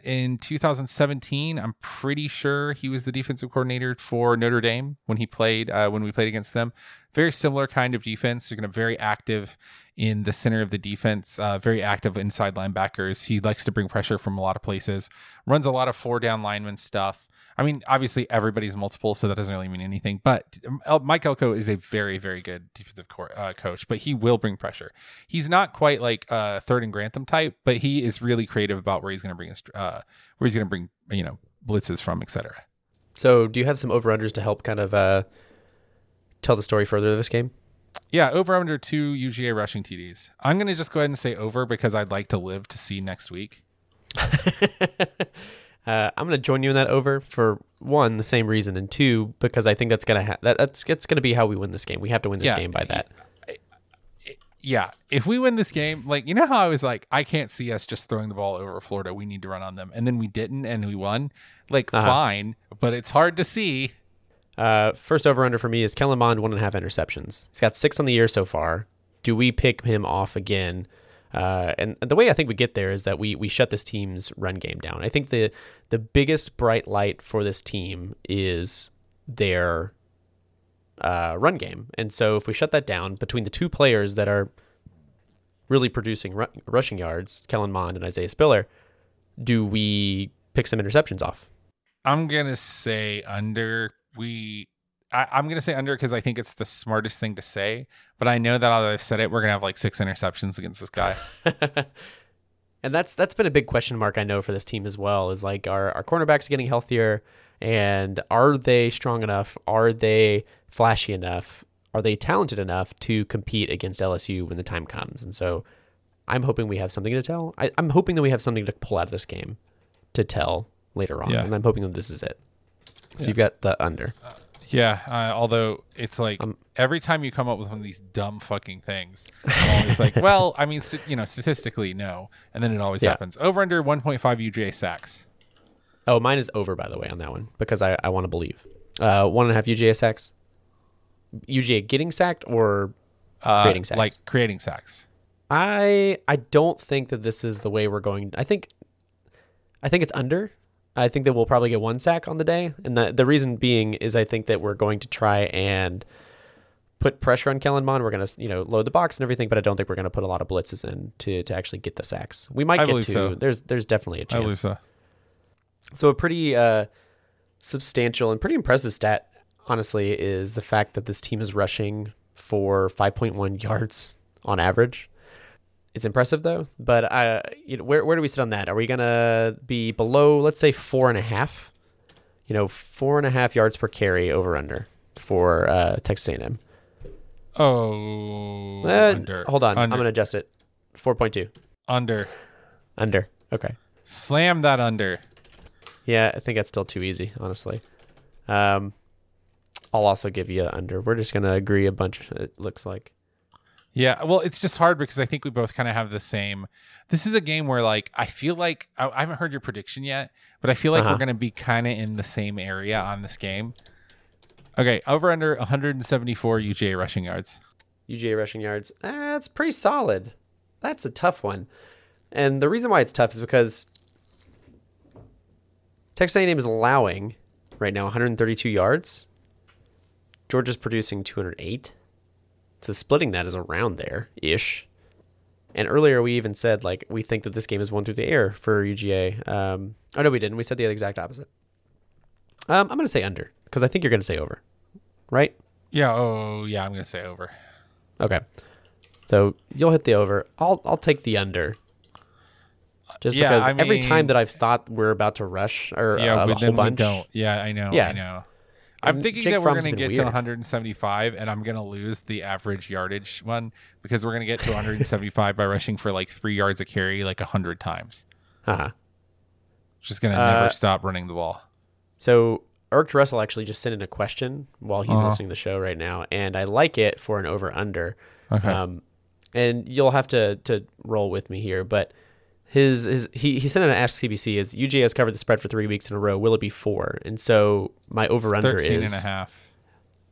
in 2017 i'm pretty sure he was the defensive coordinator for notre dame when he played uh, when we played against them. Very similar kind of defense. They're going to very active in the center of the defense uh, very active inside linebackers. He likes to bring pressure from a lot of places runs a lot of four down lineman stuff i mean obviously everybody's multiple so that doesn't really mean anything but mike elko is a very very good defensive co- uh, coach but he will bring pressure he's not quite like uh third and Grantham type, but he is really creative about where he's going to bring his, uh where he's going to bring you know blitzes from, etc. so, do you have some over unders to help kind of uh, tell the story further of this game? Yeah, over under two UGA rushing TDs. I'm going to just go ahead and say over because I'd like to live to see next week. Uh, I'm going to join you in that over for one, the same reason, and two, because I think that's going to ha- that, that's it's going to be how we win this game. We have to win this Yeah. game by that. Yeah, if we win this game, like you know how I was like, I can't see us just throwing the ball over Florida. We need to run on them, and then we didn't, and we won. Like Uh-huh. fine, but it's hard to see. Uh, first over under for me is Kellen Mond one and a half interceptions. He's got six on the year so far. Do we pick him off again? Uh, and the way I think we get there is that we we shut this team's run game down. I think the the biggest bright light for this team is their uh, run game, and so if we shut that down between the two players that are really producing ru- rushing yards, Kellen Mond and Isaiah Spiller, do we pick some interceptions off? I'm gonna say under. We, I, I'm gonna say under because I think it's the smartest thing to say. But I know that now that I've said it, we're gonna have like six interceptions against this guy. and that's that's been a big question mark I know for this team as well. Is like are our cornerbacks getting healthier, and are they strong enough? Are they flashy enough? Are they talented enough to compete against LSU when the time comes? And so, I'm hoping we have something to tell. I, I'm hoping that we have something to pull out of this game to tell later on, Yeah. and I'm hoping that this is it. So Yeah. you've got the under. Uh, yeah. Uh, although it's like Um, every time you come up with one of these dumb fucking things, I'm always like, well, I mean, st- you know, statistically, no, and then it always Yeah. happens. Over under 1.5 UGA sacks. Oh, mine is over by the way on that one because I, I want to believe. Uh, one and a half UGA sacks. UGA getting sacked or Uh, Creating sacks. like creating sacks. I I don't think that this is the way we're going. I think I think it's under. I think that we'll probably get one sack on the day, and the the reason being is I think that we're going to try and put pressure on Kellen Mond. We're going to, you know, load the box and everything, but I don't think we're going to put a lot of blitzes in to, to actually get the sacks. We might I get to. so. There's there's definitely a chance. I believe so. So a pretty uh, substantial and pretty impressive stat, honestly, is the fact that this team is rushing for 5.1 yards on average. It's impressive though, but uh, you know, where where do we sit on that? Are we gonna be below, let's say, four and a half? You know, four and a half yards per carry over under for uh, Texas A&M. Oh, Uh, under. hold on, Under. I'm gonna adjust it. 4.2 under. under. Okay. Slam that under. Yeah, I think that's still too easy, honestly. Um, I'll also give you a under. We're just gonna agree a bunch. It looks like. Yeah, well, it's just hard because I think we both kind of have the same. This is a game where, like, I feel like I, I haven't heard your prediction yet, but I feel like Uh-huh. we're going to be kind of in the same area on this game. Okay, over under 174 UGA rushing yards. UGA rushing yards. That's pretty solid. That's a tough one, and the reason why it's tough is because Texas A&M is allowing right now 132 yards. Georgia's producing 208. So splitting that is around there ish. And earlier we even said like we think that this game is won through the air for UGA. Um, oh no, we didn't. We said the exact opposite. Um, I'm gonna say under because I think you're gonna say over, right? Yeah, oh, yeah, I'm going to say over. Okay. So you'll hit the over. I'll I'll take the under. Just Yeah, because I every time that I've thought we're about to rush or Yeah, uh, a whole we bunch, don't. Yeah, I know. Yeah. I know. I'm thinking Jake that we're going to get to 175, and I'm going to lose the average yardage one because we're going to get to 175 by rushing for like three yards a carry like 100 times. uh-huh. Just going to Uh, never stop running the ball. So Erk Russell actually just sent in a question while he's Uh-huh. listening to the show right now, and I like it for an over under. Okay. Um, and you'll have to to roll with me here, but his his he he sent in an ask CBC is UGA has covered the spread for three weeks in a row. Will it be four? And so my over under 13 is and a half.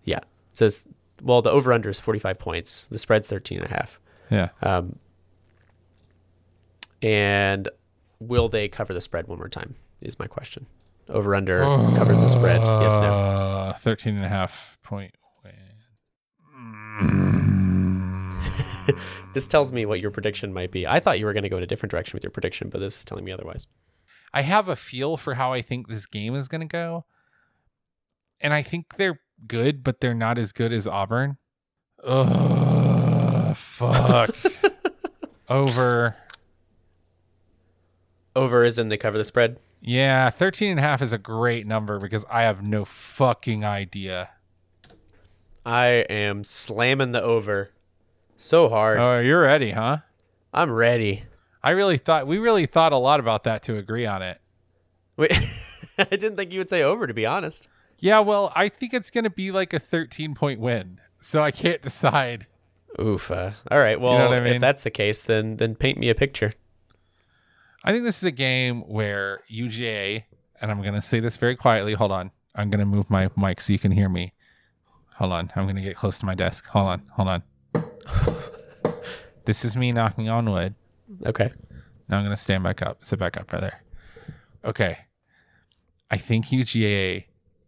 yeah. Says well the over under is forty five points. The spread's 13 and a half. Yeah. Um, and will they cover the spread one more time? Is my question. Over under covers the spread. Yes, no. Uh, 13 and a half point win. This tells me what your prediction might be. I thought you were going to go in a different direction with your prediction, but this is telling me otherwise. I have a feel for how I think this game is going to go. And I think they're good, but they're not as good as Auburn. Ugh, fuck. Over. Over is in they cover the spread. Yeah, 13 and a half is a great number because I have no fucking idea. I am slamming the over so hard. Oh, you're ready, huh? I'm ready. I really thought we really thought a lot about that to agree on it. Wait, I didn't think you would say over, to be honest. Yeah, well, I think it's going to be like a 13 point win. So I can't decide. Oof. Uh, all right. Well, what I mean? if that's the case, then then paint me a picture. I think this is a game where UGA, and I'm going to say this very quietly. Hold on. I'm going to move my mic so you can hear me. Hold on. I'm going to get close to my desk. Hold on. Hold on. this is me knocking on wood. Okay. Now I'm going to stand back up. Sit back up there. Okay. I think UGA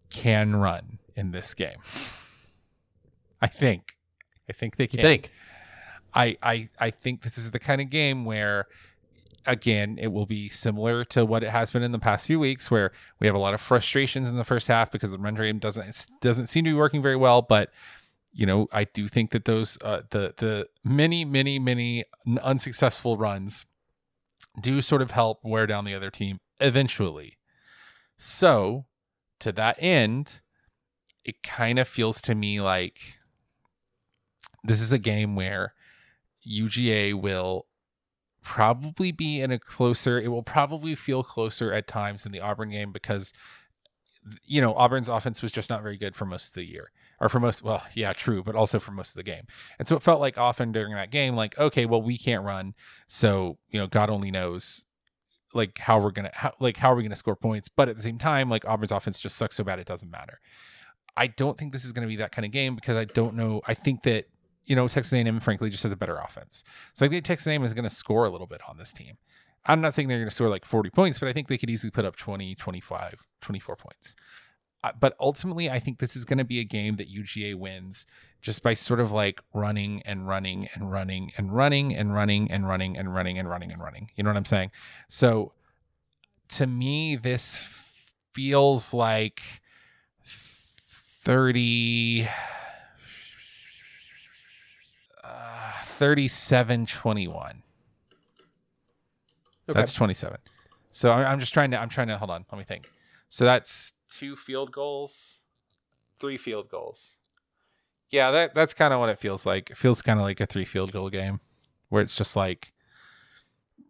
can run in this game. I think. I think they can. You think? I, I I think this is the kind of game where again it will be similar to what it has been in the past few weeks where we have a lot of frustrations in the first half because the run game doesn't doesn't seem to be working very well but you know I do think that those uh, the the many many many unsuccessful runs do sort of help wear down the other team eventually. So to that end it kind of feels to me like this is a game where UGA will probably be in a closer it will probably feel closer at times than the Auburn game because you know Auburn's offense was just not very good for most of the year or for most well yeah true but also for most of the game and so it felt like often during that game like okay well we can't run so you know God only knows like how we're gonna how, like how are we gonna score points but at the same time like Auburn's offense just sucks so bad it doesn't matter I don't think this is to be that kind of game because I don't know. I think that you know Texas A&M frankly just has a better offense, so I think Texas A&M is to score a little bit on this team. I'm not saying they're to score like 40 points, but I think they could easily put up 20, 25, 24 points. But ultimately, I think this is going to be a game that UGA wins just by sort of like running and running and running and running and running and running and running and running and running. You know what I'm saying? So to me, this feels like 30. Uh, 37 21 Okay. that's 27 so i'm just trying to i'm trying to hold on let me think so that's two field goals three field goals. Yeah that that's kind of what it feels like. It feels kind of like a three field goal game where it's just like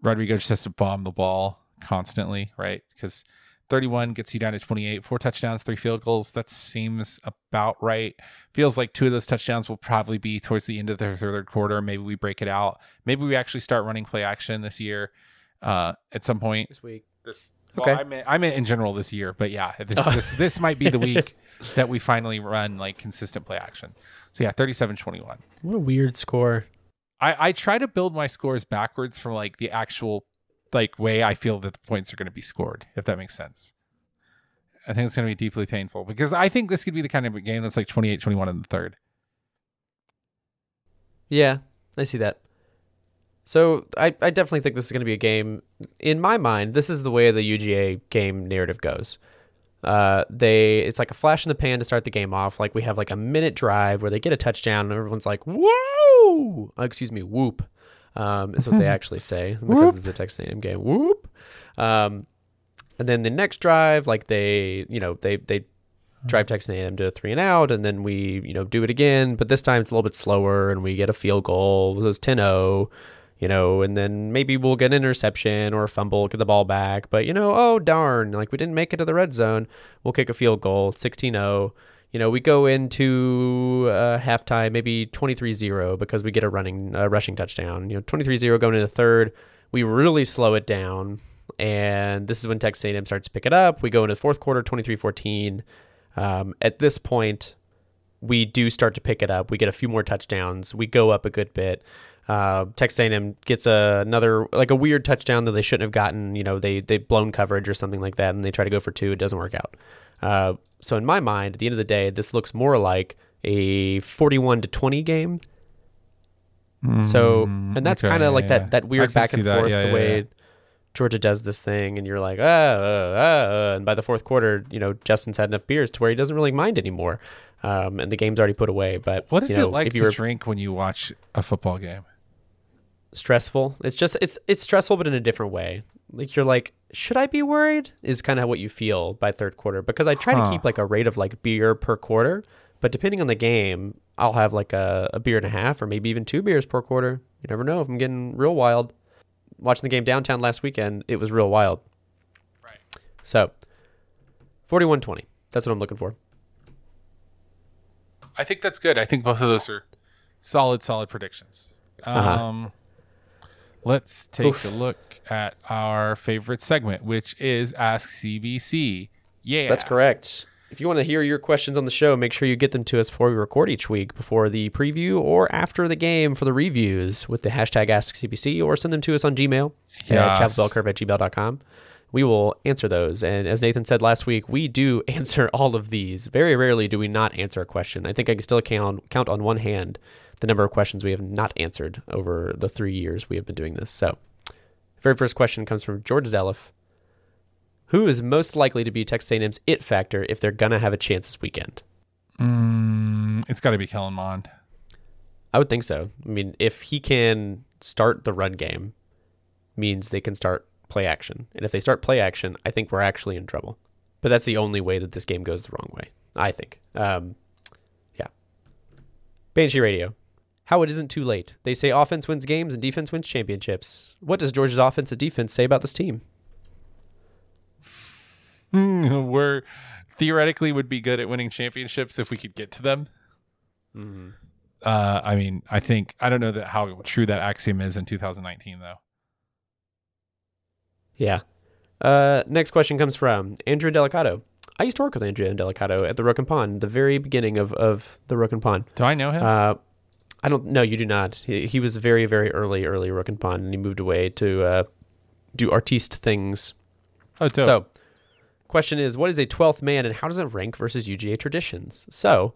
rodrigo just has to bomb the ball constantly right? Because 31 gets you down to 28 four touchdowns three field goals that seems about right. Feels like two of those touchdowns will probably be towards the end of the third quarter. Maybe we break it out. Maybe we actually start running play action this year uh, at some point. This week. this Okay. well, I meant I meant in general this year, but yeah, this oh. this, this might be the week that we finally run like consistent play action. So yeah, 37-21. What a weird score. I I try to build my scores backwards from like the actual like way I feel that the points are going to be scored, if that makes sense. I think it's going to be deeply painful because I think this could be the kind of a game that's like 28-21 in the third. Yeah, I see that. So I, I definitely think this is going to be a game. In my mind, this is the way the UGA game narrative goes. Uh, they it's like a flash in the pan to start the game off. Like we have like a minute drive where they get a touchdown and everyone's like, "Whoa!" Uh, excuse me, whoop. Um, is what they actually say because it's a Texas A&M game. Whoop. Um, and then the next drive, like they, you know, they they drive Texas A&M to a three and out, and then we, you know, do it again. But this time it's a little bit slower, and we get a field goal. It was 10-0, you know, and then maybe we'll get an interception or a fumble, get the ball back. But you know, oh darn, like we didn't make it to the red zone. We'll kick a field goal, 16-0. You know, we go into uh, halftime maybe 23-0 because we get a running, uh, rushing touchdown. You know, 23-0 going into the third. We really slow it down, and this is when Texas A&M starts to pick it up. We go into the fourth quarter, 23-14. Um, at this point, we do start to pick it up. We get a few more touchdowns. We go up a good bit. Uh, Texas A&M gets a, another like a weird touchdown that they shouldn't have gotten. You know, they they blown coverage or something like that, and they try to go for two. It doesn't work out. Uh, so in my mind, at the end of the day, this looks more like a forty-one to twenty game. So, and that's kind of like that that weird back and forth the way Georgia does this thing, and you're like, uh, uh, and by the fourth quarter, you know, Justin's had enough beers to where he doesn't really mind anymore, um, and the game's already put away. But What is know, it like if to you were drink when you watch a football game? Stressful, it's just it's it's stressful, but in a different way. Like you're like, should I be worried? Is kind of what you feel by third quarter because I try Huh. to keep like a rate of like beer per quarter, but depending on the game, I'll have like a, a beer and a half or maybe even two beers per quarter. You never know if I'm getting real wild. Watching the game downtown last weekend, it was real wild. Right. So, 41-20. That's what I'm looking for. I think that's good. I think both of those are solid, solid predictions. Uh-huh. Let's take Oof. a look at our favorite segment, which is Ask CBC. Yeah, That's correct. If you want to hear your questions on the show, make sure you get them to us before we record each week, before the preview or after the game for the reviews with the hashtag AskCBC, or send them to us on Gmail at Yes. chapelbellcurve at gmail.com. We will answer those. And as Nathan said last week, we do answer all of these. Very rarely do we not answer a question. I think I can still count, count on one hand the number of questions we have not answered over the three years we have been doing this. So, very first question comes from George Zelliff. Who is most likely to be Texas A&M's it factor if they're gonna have a chance this weekend? Mm, it's got to be Kellen Mond. I would think so. I mean, if he can start the run game, means they can start play action, and if they start play action, I think we're actually in trouble. But that's the only way that this game goes the wrong way. I think. Um, yeah. Banshee Radio. How it isn't too late. They say offense wins games and defense wins championships. What does Georgia's offense and defense say about this team? We're theoretically would be good at winning championships if we could get to them. Uh, I mean, I think I don't know that how true that axiom is in 2019 though. Yeah. Uh, next question comes from Andrew Delicato. I used to work with Andrew Delicato at the Rook and Pawn, the very beginning of, of the Rook and Pawn. Do I know him? Uh, I don't know. You do not. He, he was very, very early, early Rook and Pawn, and he moved away to uh, do artiste things. oh, dope. So, question is what is a 12th man and how does it rank versus UGA traditions? So,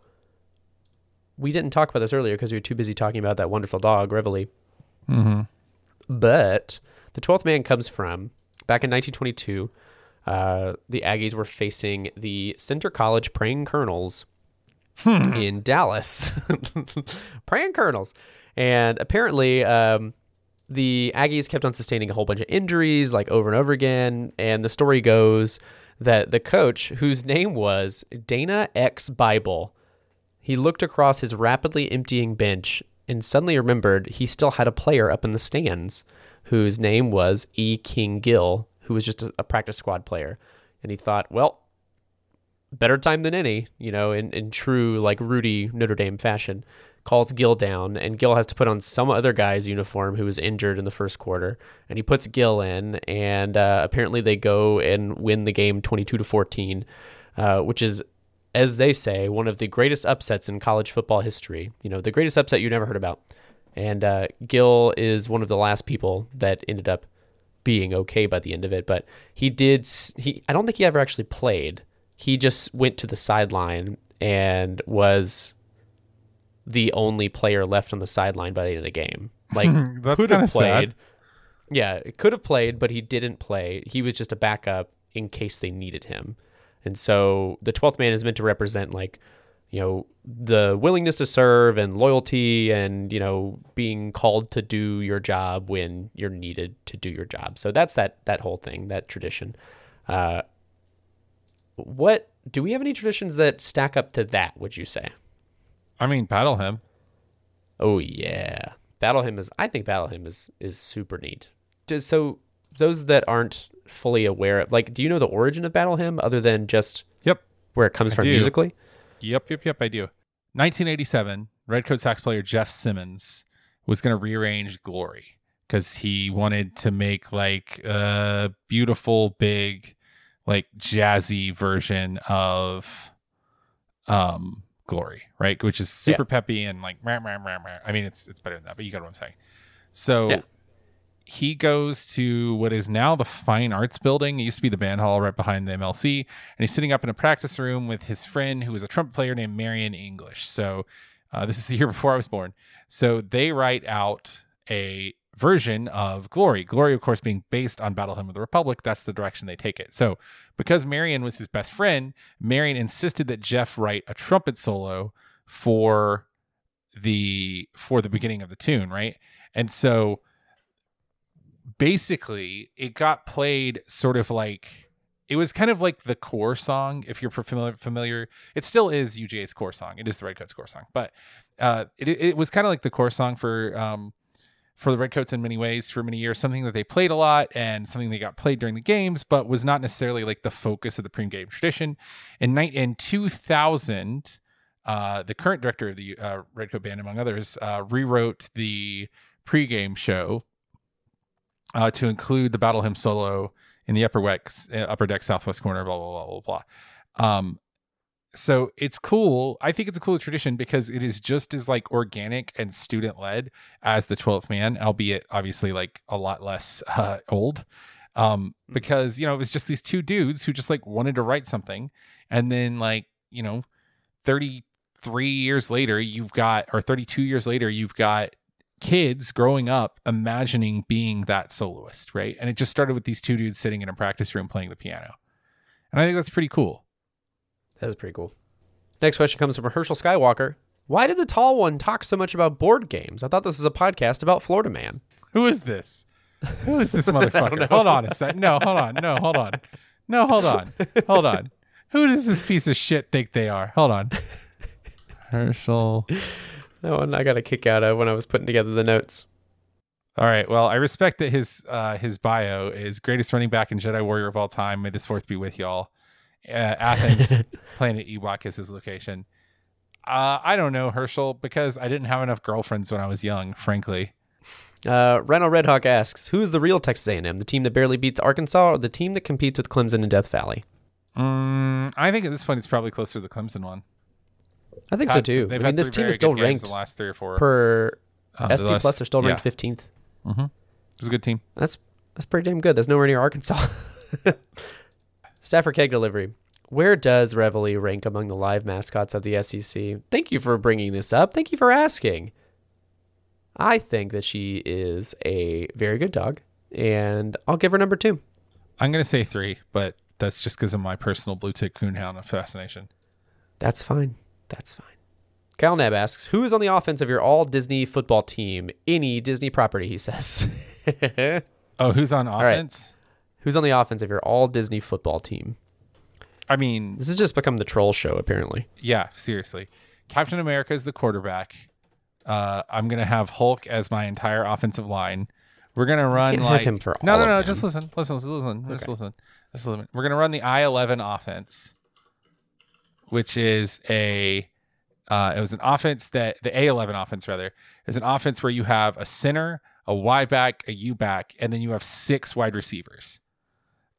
we didn't talk about this earlier because we were too busy talking about that wonderful dog, Reveille. Mm-hmm. But the 12th man comes from back in 1922. Uh, the Aggies were facing the Centre College Praying Colonels in Dallas. Praying Colonels. And apparently, um, the Aggies kept on sustaining a whole bunch of injuries, like over and over again. And the story goes that the coach, whose name was Dana X Bible, he looked across his rapidly emptying bench and suddenly remembered he still had a player up in the stands whose name was E. King Gill, who was just a practice squad player. And he thought, well, better time than any, you know, in, in true like Rudy Notre Dame fashion, calls Gill down, and Gill has to put on some other guy's uniform who was injured in the first quarter, and he puts Gill in, and uh, apparently they go and win the game twenty two to fourteen, uh, which is. As they say, one of the greatest upsets in college football history. You know, the greatest upset you never heard about. And uh, Gill is one of the last people that ended up being okay by the end of it. But he did. He I don't think he ever actually played he just went to the sideline and was the only player left on the sideline by the end of the game. Like That's could have played. sad. Yeah, could have played, but he didn't play. He was just a backup in case they needed him. And so the 12th man is meant to represent like, you know, the willingness to serve and loyalty and, you know, being called to do your job when you're needed to do your job. So that's that that whole thing, that tradition. Uh, what do we have any traditions that stack up to that? Would you say? I mean, battle hymn. Oh yeah, battle hymn is. I think battle hymn is is super neat. Does so those that aren't fully aware of like, do you know the origin of battle hymn other than just Yep. where it comes I from do. musically? Yep, yep, yep, I do. 1987, Redcoat sax player Jeff Simmons was going to rearrange Glory because he wanted to make like a beautiful, big, like jazzy version of um Glory, right? Which is super peppy and like meh, meh, meh. I mean, it's it's better than that, but you got what I'm saying. So Yeah. he goes to what is now the Fine Arts Building. It used to be the band hall right behind the MLC, and he's sitting up in a practice room with his friend who is a trumpet player named Marion English. So uh, this is the year before I was born. So they write out a version of Glory. Glory, of course, being based on Battle Hymn of the Republic. That's the direction they take it. So because Marion was his best friend, Marion insisted that Jeff write a trumpet solo for the for the beginning of the tune, right? And so basically it got played sort of like it was kind of like the core song if you're familiar familiar it still is UGA's core song it is the Redcoats core song but uh it, it was kind of like the core song for um for the Redcoats in many ways for many years something that they played a lot and something they got played during the games but was not necessarily like the focus of the pre-game tradition in night in 2000 uh the current director of the uh, Redcoat band among others uh rewrote the pre-game show uh, to include the battle hymn solo in the upper deck, uh, upper deck southwest corner, blah blah blah blah blah. Um, so it's cool. I think it's a cool tradition because it is just as like organic and student led as the Twelfth Man, albeit obviously like a lot less uh, old. Um, because you know it was just these two dudes who just like wanted to write something, and then like you know, thirty three years later, you've got or thirty two years later, you've got kids growing up imagining being that soloist, right? And it just started with these two dudes sitting in a practice room playing the piano. And I think that's pretty cool. That is pretty cool. Next question comes from Herschel Skywalker. Why did the tall one talk so much about board games? I thought this was a podcast about Florida Man. Who is this? Who is this motherfucker? Hold on a sec. No, hold on. No, hold on. No, hold on. Hold on. Who does this piece of shit think they are? Hold on. Herschel. That one I got a kick out of when I was putting together the notes. All right. Well, I respect that his uh, his bio is greatest running back and Jedi warrior of all time. May this fourth be with y'all. Uh, Athens, planet Ewok is his location. Uh, I don't know Herschel because I didn't have enough girlfriends when I was young. Frankly, Uh, Redhawk asks, "Who is the real Texas A&M? The team that barely beats Arkansas, or the team that competes with Clemson and Death Valley?" mm, I think at this point it's probably closer to the Clemson one. I think so too. I mean, this team is still ranked The last three or four. per um, the SP last- Plus. They're still ranked fifteenth. Mm-hmm. It's a good team. That's that's pretty damn good. That's nowhere near Arkansas. Stafford Keg Delivery. Where does Reveille rank among the live mascots of the SEC? Thank you for bringing this up. Thank you for asking. I think that she is a very good dog, and I'll give her number two. I'm gonna say three, but that's just because of my personal blue tick coonhound fascination. That's fine. That's fine. Kyle Neb asks, "Who is on the offense of your all Disney football team? Any Disney property?" He says. Oh, who's on offense? Who's on the offense of your all Disney football team? I mean, This has just become the troll show, apparently. yeah, seriously. Captain America is the quarterback. Uh, I'm gonna have Hulk as my entire offensive line. We're gonna run like him for no, all no, no. Just listen, listen, listen, listen. Just listen. Just listen. We're gonna run the I-11 offense, which is a uh, it was an offense that the A11 offense rather is an offense where you have a center, a Y back, a U back, and then you have six wide receivers.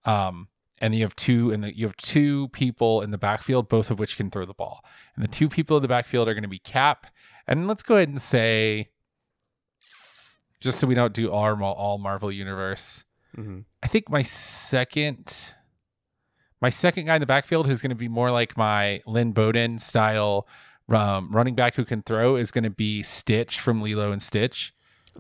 Um, and you have two, and you have two people in the backfield, both of which can throw the ball. And the two people in the backfield are going to be Cap, and let's go ahead and say, just so we don't do all all Marvel universe, Mm-hmm. I think my second my second guy in the backfield who's going to be more like my Lynn Bowden style um, running back who can throw is going to be Stitch from Lilo and Stitch.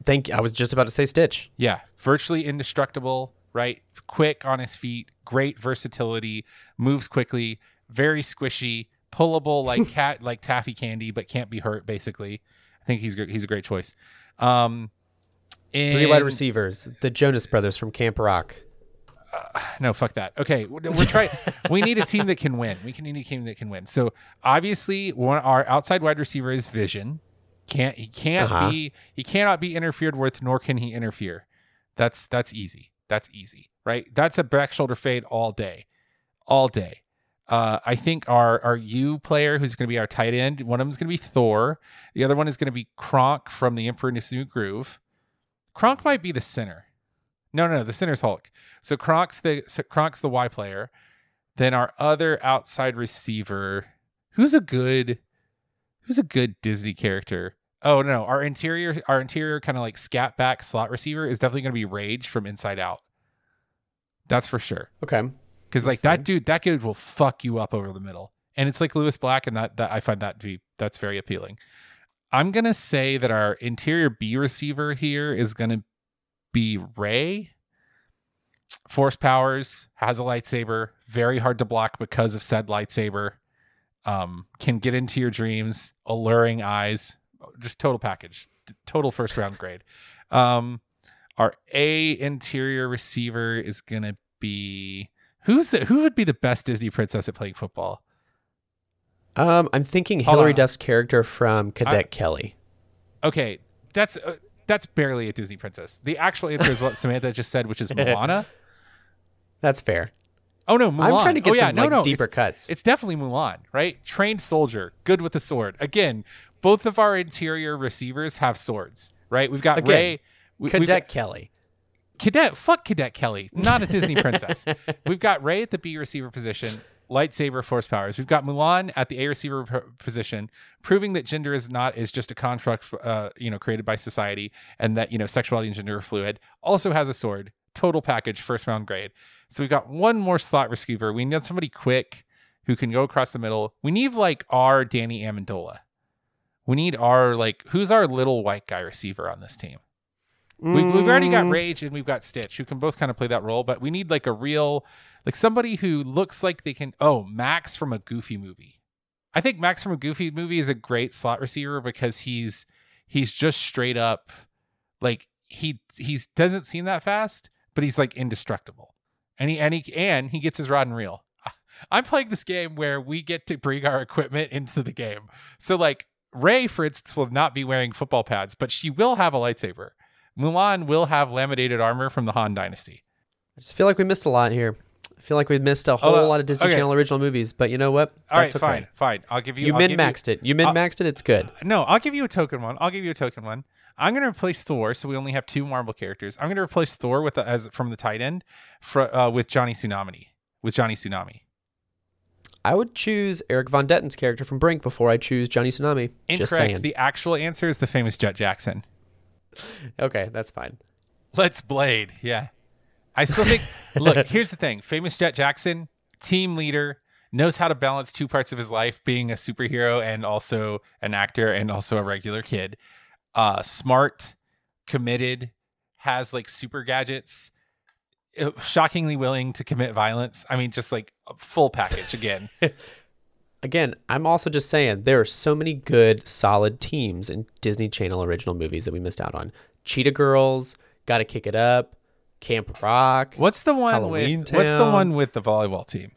Thank you. I was just about to say Stitch. Yeah, virtually indestructible, right? Quick on his feet, great versatility, moves quickly, very squishy, pullable like cat like taffy candy, but can't be hurt. Basically, I think he's he's a great choice. Um, Three wide receivers. The Jonas Brothers from Camp Rock. no, fuck that. Okay, we're we're trying. we need a team that can win. We can need a team that can win. So obviously, one our outside wide receiver is Vision. Can't he can't Uh-huh. be he cannot be interfered with, nor can he interfere. That's that's easy. That's easy, right? That's a back shoulder fade all day, all day. Uh, I think our our U player, who's going to be our tight end, one of them is going to be Thor. The other one is going to be Kronk from the Emperor New Groove. Kronk might be the center. No, no, no. The center's Hulk. So Kronk's the so Kronk's the Y player. Then our other outside receiver, who's a good, who's a good Disney character. Oh no, our interior, our interior kind of like scat back slot receiver is definitely going to be Rage from Inside Out. That's for sure. Okay. Because like That's that dude, that dude will fuck you up over the middle, and it's like Lewis Black, and that that I find that to be that's very appealing. I'm gonna say that our interior B receiver here is gonna be Rey. Force powers has a lightsaber, very hard to block because of said lightsaber. Um, can get into your dreams, alluring eyes, just total package, total first round grade. Um, our A interior receiver is gonna be who's the who would be the best Disney princess at playing football? Um, I'm thinking Hold Hilary on. Duff's character from Cadet Kelly. Okay, that's uh, that's barely a Disney princess. The actual answer is what Samantha just said, which is Moana. That's fair. Oh no, Mulan. I'm trying to get oh, yeah, some no, like no, deeper it's, cuts. It's definitely Mulan, right? Trained soldier, good with the sword. Again, both of our interior receivers have swords, right? We've got Again, Rey. we- Cadet got- Kelly. Cadet, fuck Cadet Kelly, not a Disney princess. We've got Rey at the B receiver position, lightsaber force powers. We've got Mulan at the A receiver p- position, proving that gender is not is just a construct, uh, you know, created by society, and that you know sexuality and gender are fluid. Also has a sword, total package, first round grade. So we've got one more slot receiver. We need somebody quick who can go across the middle. We need like our Danny Amendola. We need our like who's our little white guy receiver on this team. We, we've already got Mm, Rage and we've got Stitch who can both kind of play that role, but we need like a real, like somebody who looks like they can. Oh, Max from a Goofy movie. I think Max from a Goofy movie is a great slot receiver because he's he's just straight up like he he's doesn't seem that fast, but he's like indestructible, and he and he and he gets his rod and reel. I'm playing this game where we get to bring our equipment into the game. So like Rey, for instance, will not be wearing football pads, but she will have a lightsaber. Mulan will have laminated armor from the Han Dynasty. I just feel like we missed a lot here. I feel like we missed a whole on. lot of Disney Okay. Channel original movies, but you know what? All That's right, okay. fine, fine. I'll give you. You min maxed it. You min maxed it. It's good. No, I'll give you a token one. I'll give you a token one. I'm going to replace Thor, so we only have two Marvel characters. I'm going to replace Thor with the, as from the tight end, for, uh, with Johnny Tsunami. With Johnny Tsunami. I would choose Erik Von Detten's character from Brink before I choose Johnny Tsunami. Incorrect. The actual answer is the famous Jet Jackson. okay, that's fine. Let's Blade. Yeah. I still think. look, here's the thing. Famous Jet Jackson. team leader, knows how to balance two parts of his life, being a superhero and also an actor and also a regular kid. Uh, smart, committed, has like super gadgets, shockingly willing to commit violence. I mean, just like a full package again. Again, I'm also just saying there are so many good, solid teams in Disney Channel original movies that we missed out on. Cheetah Girls, Gotta Kick It Up, Camp Rock. What's the one Halloween with What's the one with the volleyball team?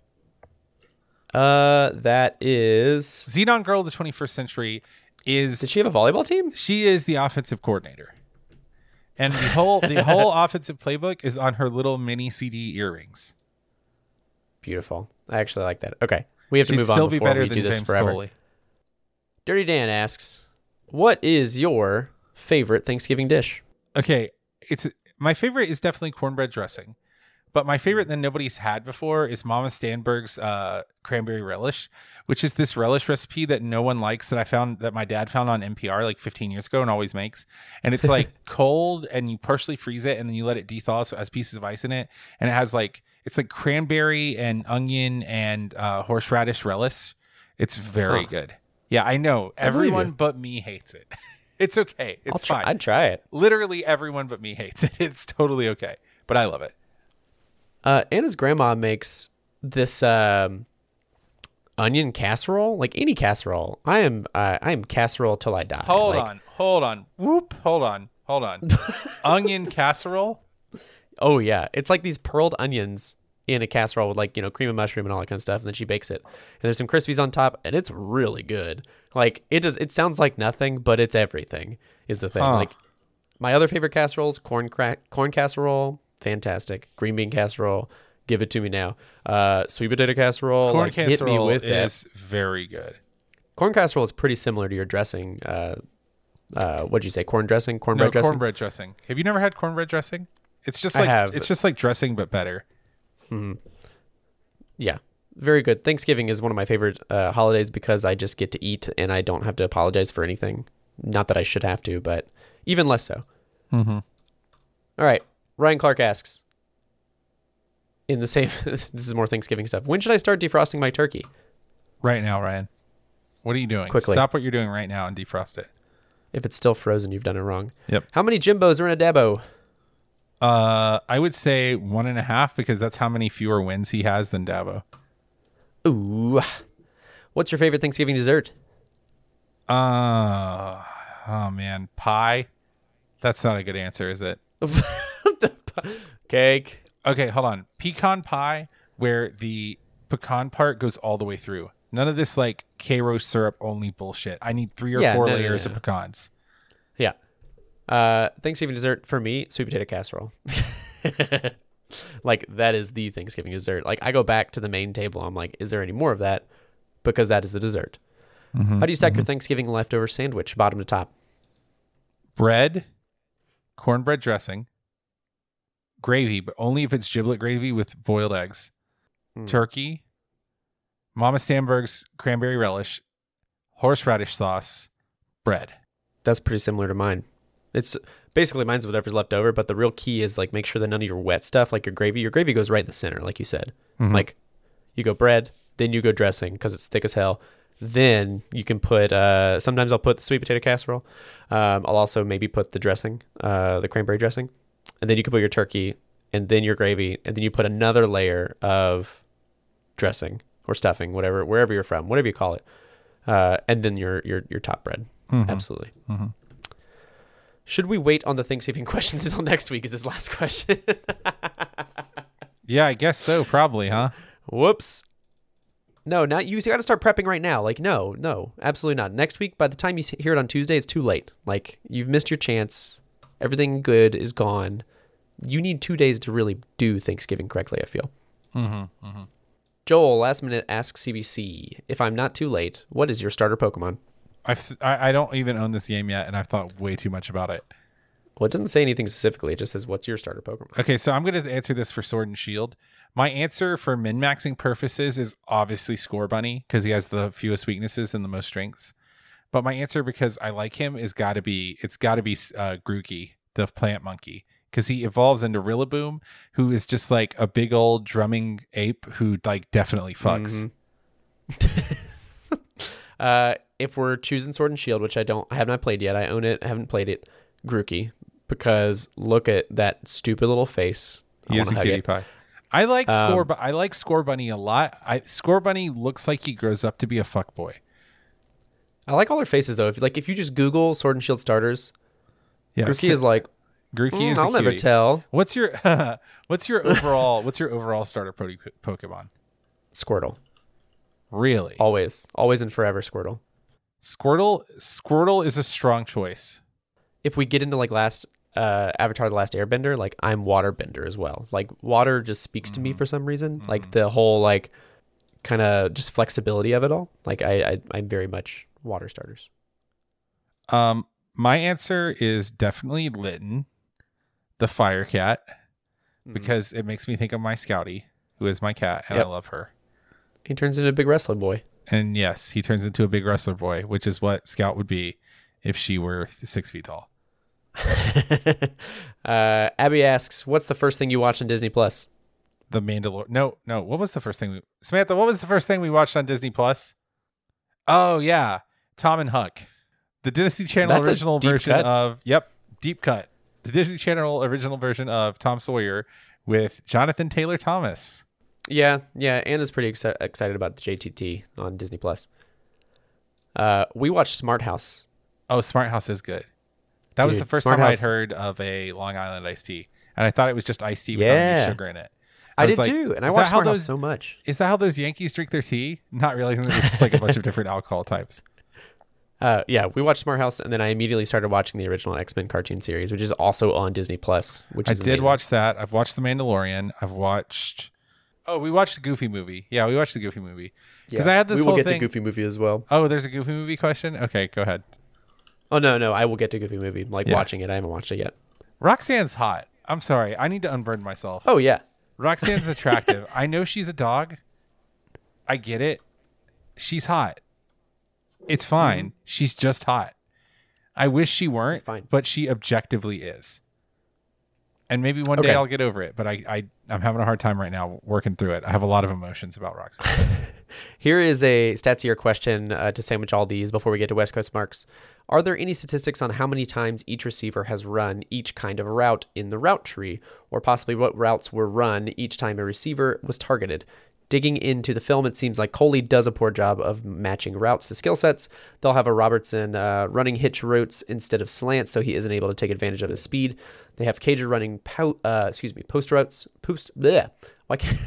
Uh, that is. Zenon Girl of the 21st Century is Did she have a volleyball team? she is the offensive coordinator. And the whole the whole offensive playbook is on her little mini CD earrings. Beautiful. I actually like that. Okay, we have to She'd move still on be better we than do this James forever. Coley. Dirty Dan asks, "What is your favorite Thanksgiving dish?" Okay, it's my favorite is definitely cornbread dressing, but my favorite that nobody's had before is Mama Stanberg's uh, cranberry relish, which is this relish recipe that no one likes that I found that my dad found on NPR like 15 years ago and always makes. And it's like cold, and you partially freeze it, and then you let it dethaw so it has pieces of ice in it, and it has like it's like cranberry and onion and uh, horseradish relish. It's very Huh. good. Yeah, I know everyone you. but me hates it. it's okay. It's I'll try. fine I'd try it. literally everyone but me hates it. It's totally okay, but I love it. Uh, Anna's grandma makes this um, onion casserole, like any casserole. I am uh, I am casserole till I die. Hold Like, on, hold on, whoop, hold on, hold on. Onion casserole. Oh yeah, it's like these pearled onions in a casserole with like you know cream and mushroom and all that kind of stuff, and then she bakes it. And there's some crispies on top, and it's really good. Like it does. It sounds like nothing, but it's everything. Is the thing. Huh. Like my other favorite casseroles, corn crack, corn casserole, fantastic. Green bean casserole, give it to me now. Uh, sweet potato casserole, Corn like, hit me casserole with that. is very good. Corn casserole is pretty similar to your dressing. Uh, uh, what'd you say? Corn dressing, cornbread No dressing. cornbread dressing. Have you never had cornbread dressing? It's just I like have. it's just like dressing but better. Hmm. Yeah, very good. Thanksgiving is one of my favorite uh, holidays because I just get to eat and I don't have to apologize for anything. Not that I should have to, but even less so. Mm-hmm. All right, Ryan Clark asks. In the same, this is more Thanksgiving stuff. When should I start defrosting my turkey? Right now, Ryan, what are you doing? Quickly. Stop what you're doing right now and defrost it. If it's still frozen, you've done it wrong. Yep. How many Jimbos are in a Dabo? Uh, I would say one and a half because that's how many fewer wins he has than Dabo. Ooh. What's your favorite Thanksgiving dessert? Uh, oh man, pie. That's not a good answer, is it? Cake. Okay, hold on. Pecan pie, where the pecan part goes all the way through. None of this like Karo syrup only bullshit. I need three or Yeah, four no, no, layers no. of pecans. Yeah. Uh, Thanksgiving dessert for me, sweet potato casserole. like that is the Thanksgiving dessert. Like I go back to the main table. I'm like, is there any more of that? Because that is the dessert. Mm-hmm. How do you stack your Thanksgiving leftover sandwich, bottom to top? Bread, cornbread dressing, gravy, but only if it's giblet gravy with boiled eggs, Mm. turkey, Mama Stanberg's cranberry relish, horseradish sauce, bread. That's pretty similar to mine. It's basically mine's whatever's left over, but the real key is like make sure that none of your wet stuff, like your gravy, your gravy goes right in the center, like you said. Mhm. Like you go bread, then you go dressing because it's thick as hell. Then you can put. Uh, sometimes I'll put the sweet potato casserole. Um, I'll also maybe put the dressing, uh, the cranberry dressing, and then you can put your turkey, and then your gravy, and then you put another layer of dressing or stuffing, whatever, wherever you're from, whatever you call it, uh, and then your your your top bread. Mhm. Absolutely. Mhm. Should we wait on the Thanksgiving questions until next week? Is this last question? Yeah, I guess so. Probably, huh? Whoops. No, not you. got to start prepping right now. Like, no, no, absolutely not. Next week, by the time you hear it on Tuesday, it's too late. Like, you've missed your chance. Everything good is gone. You need two days to really do Thanksgiving correctly. I feel. Mm-hmm. Mm-hmm. Joel, last minute, asks CBC if I'm not too late. What is your starter Pokemon? I I don't even own this game yet, and I've thought way too much about it. Well, it doesn't say anything specifically. It just says what's your starter Pokemon. Okay, so I'm going to answer this for Sword and Shield. My answer for min maxing purposes is obviously Scorbunny because he has the fewest weaknesses and the most strengths. But my answer because I like him is got to be it's got to be uh, Grookey, the plant monkey. because he evolves into Rillaboom, who is just like a big old drumming ape who like definitely fucks. Mhm. uh, if we're choosing Sword and Shield, which I don't, I have not played yet. I own it. I haven't played it. Grookey, because look at that stupid little face. I is a cutie it. pie. I like Um, Score, but I like Scorbunny a lot. I Scorbunny looks like he grows up to be a fuck boy. I like all their faces though. If like if you just Google Sword and Shield starters, Yeah, Grookey is like, Grookey "Mm, is. I'll never tell. What's your what's your overall what's your overall starter po- Pokemon? Squirtle, Really, always, always and forever Squirtle. Squirtle. Squirtle is a strong choice. If we get into like last uh, Avatar: The Last Airbender, like I'm Waterbender as well. Like water just speaks to me Mm-hmm. for some reason. Like the whole like kind of just flexibility of it all. Like I, I I'm very much water starters. Um, my answer is definitely Litten, the fire cat, Mm-hmm. because it makes me think of my Scouty, who is my cat, and Yep. I love her. He turns into a big wrestler boy. And yes, he turns into a big wrestler boy, which is what Scout would be if she were six feet tall. uh, Abby asks, "What's the first thing you watched on Disney Plus?" The Mandalorian. No, no. What was the first thing we Samantha? What was the first thing we watched on Disney Plus? Oh yeah, Tom and Huck, the Disney Channel That's original version cut. of yep, deep cut. The Disney Channel original version of Tom Sawyer with Jonathan Taylor Thomas. Yeah, yeah. Anna's pretty exci- excited about the JTT on Disney Plus. Uh, we watched Smart House. Oh, Smart House is good. That was the first Smart time House- I'd heard of a Long Island iced tea, and I thought it was just iced tea without Yeah. any sugar in it. I, was did like, too, and I watched Smart House those- so much. Is that how those Yankees drink their tea? Not realizing there's just like a bunch of different alcohol types. Uh, yeah, we watched Smart House, and then I immediately started watching the original X Men cartoon series, which is also on Disney Plus. Which I did amazing. watch that. I've watched The Mandalorian. I've watched. Oh, we watched the Goofy movie. Yeah, we watched the Goofy movie. Because I had this we will get thing. to Goofy movie as well. Oh, there's a Goofy movie question. Okay, go ahead. Oh no, no, I will get to Goofy movie. I'm, Like Yeah. watching it, I haven't watched it yet. Roxanne's hot. I'm sorry. I need to unburn myself. Oh yeah, Roxanne's attractive. I know she's a dog. I get it. She's hot. It's fine. She's just hot. I wish she weren't, fine. but she objectively is. And maybe one day I'll get over it, but I, I I'm having a hard time right now working through it. I have a lot of emotions about Roxanne. Here is a stats year question uh, to sandwich all these before we get to West Coast marks. Are there any statistics on how many times each receiver has run each kind of route in the route tree, or possibly what routes were run each time a receiver was targeted? Digging into the film, it seems like Coley does a poor job of matching routes to skill sets. They'll have a Robertson uh, running hitch routes instead of slants, so he isn't able to take advantage of his speed. They have Cager running, uh, excuse me, post routes. Post, bleh. Why can't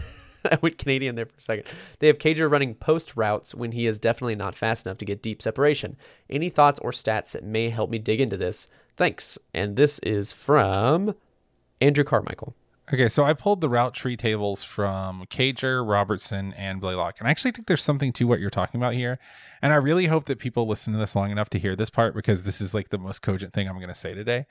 I went Canadian there for a second. They have Cager running post routes when he is definitely not fast enough to get deep separation. Any thoughts or stats that may help me dig into this? Thanks. And this is from Andrew Carmichael. Okay, so I pulled the route tree tables from Cager, Robertson, and Blaylock. And I actually think there's something to what you're talking about here. And I really hope that people listen to this long enough to hear this part because this is like the most cogent thing I'm going to say today.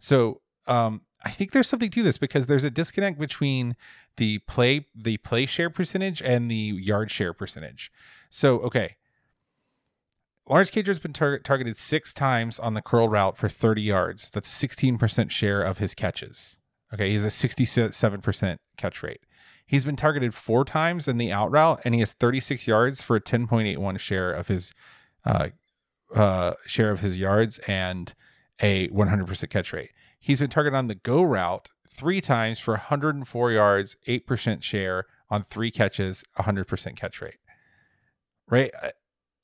So um, I think there's something to this because there's a disconnect between the play the play share percentage and the yard share percentage. So okay, Lawrence Cager has been tar- targeted six times on the curl route for 30 yards. That's 16% share of his catches. Okay, he has a 67% catch rate. He's been targeted four times in the out route, and he has 36 yards for a 10.81 share of his uh, uh, share of his yards and a 100% catch rate. He's been targeted on the go route three times for 104 yards, 8% share on three catches, 100% catch rate. Right? Uh,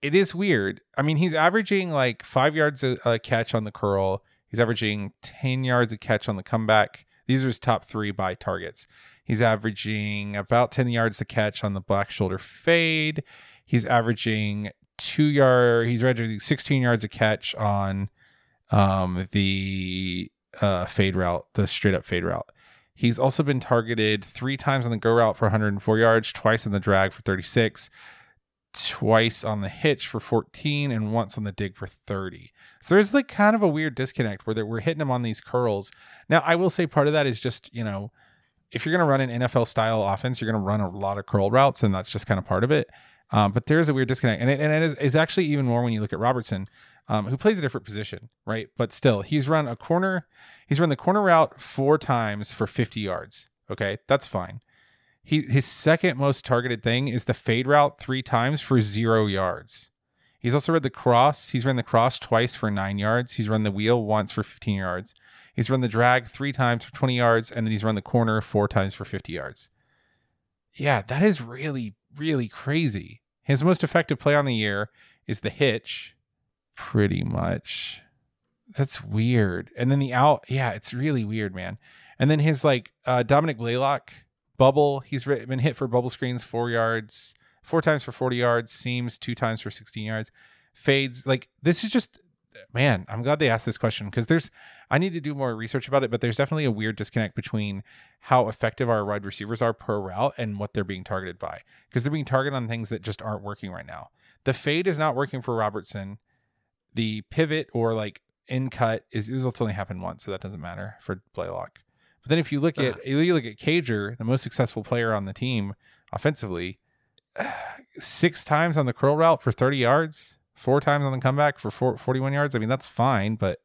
It is weird. I mean, he's averaging like five yards a, a catch on the curl. He's averaging 10 yards a catch on the comeback. These are his top three by targets. He's averaging about 10 yards a catch on the back shoulder fade. He's averaging two yard. He's averaging 16 yards a catch on um, the uh, fade route, the straight up fade route. He's also been targeted three times on the go route for 104 yards, twice on the drag for 36, twice on the hitch for 14, and once on the dig for 30. So there's like kind of a weird disconnect where we're hitting him on these curls. Now, I will say part of that is just, you know, if you're going to run an NFL style offense, you're going to run a lot of curl routes, and that's just kind of part of it. Um, but there is a weird disconnect, and it, and it is actually even more when you look at Robertson. um, who plays a different position, right? But still, he's run a corner. He's run the corner route four times for 50 yards. Okay, that's fine. He his second most targeted thing is the fade route three times for zero yards. He's also read the cross. He's run the cross twice for nine yards. He's run the wheel once for 15 yards. He's run the drag three times for 20 yards, and then he's run the corner four times for 50 yards. Yeah, that is really, really crazy. His most effective play on the year is the hitch, pretty much. That's weird. And then the out, yeah, it's really weird, man. And then his like uh, Dominick Blaylock bubble, he's been hit for bubble screens four yards, four times for 40 yards, seams two times for 16 yards, fades. Like this is just, man, I'm glad they asked this question because there's, I need to do more research about it, but there's definitely a weird disconnect between how effective our wide receivers are per route and what they're being targeted by because they're being targeted on things that just aren't working right now. The fade is not working for Robertson. The pivot or like in cut is it's only happened once, so that doesn't matter for Blaylock. But then if you look at uh, you look at Cager, the most successful player on the team offensively, six times on the curl route for 30 yards, four times on the comeback for 41 yards. I mean, that's fine, but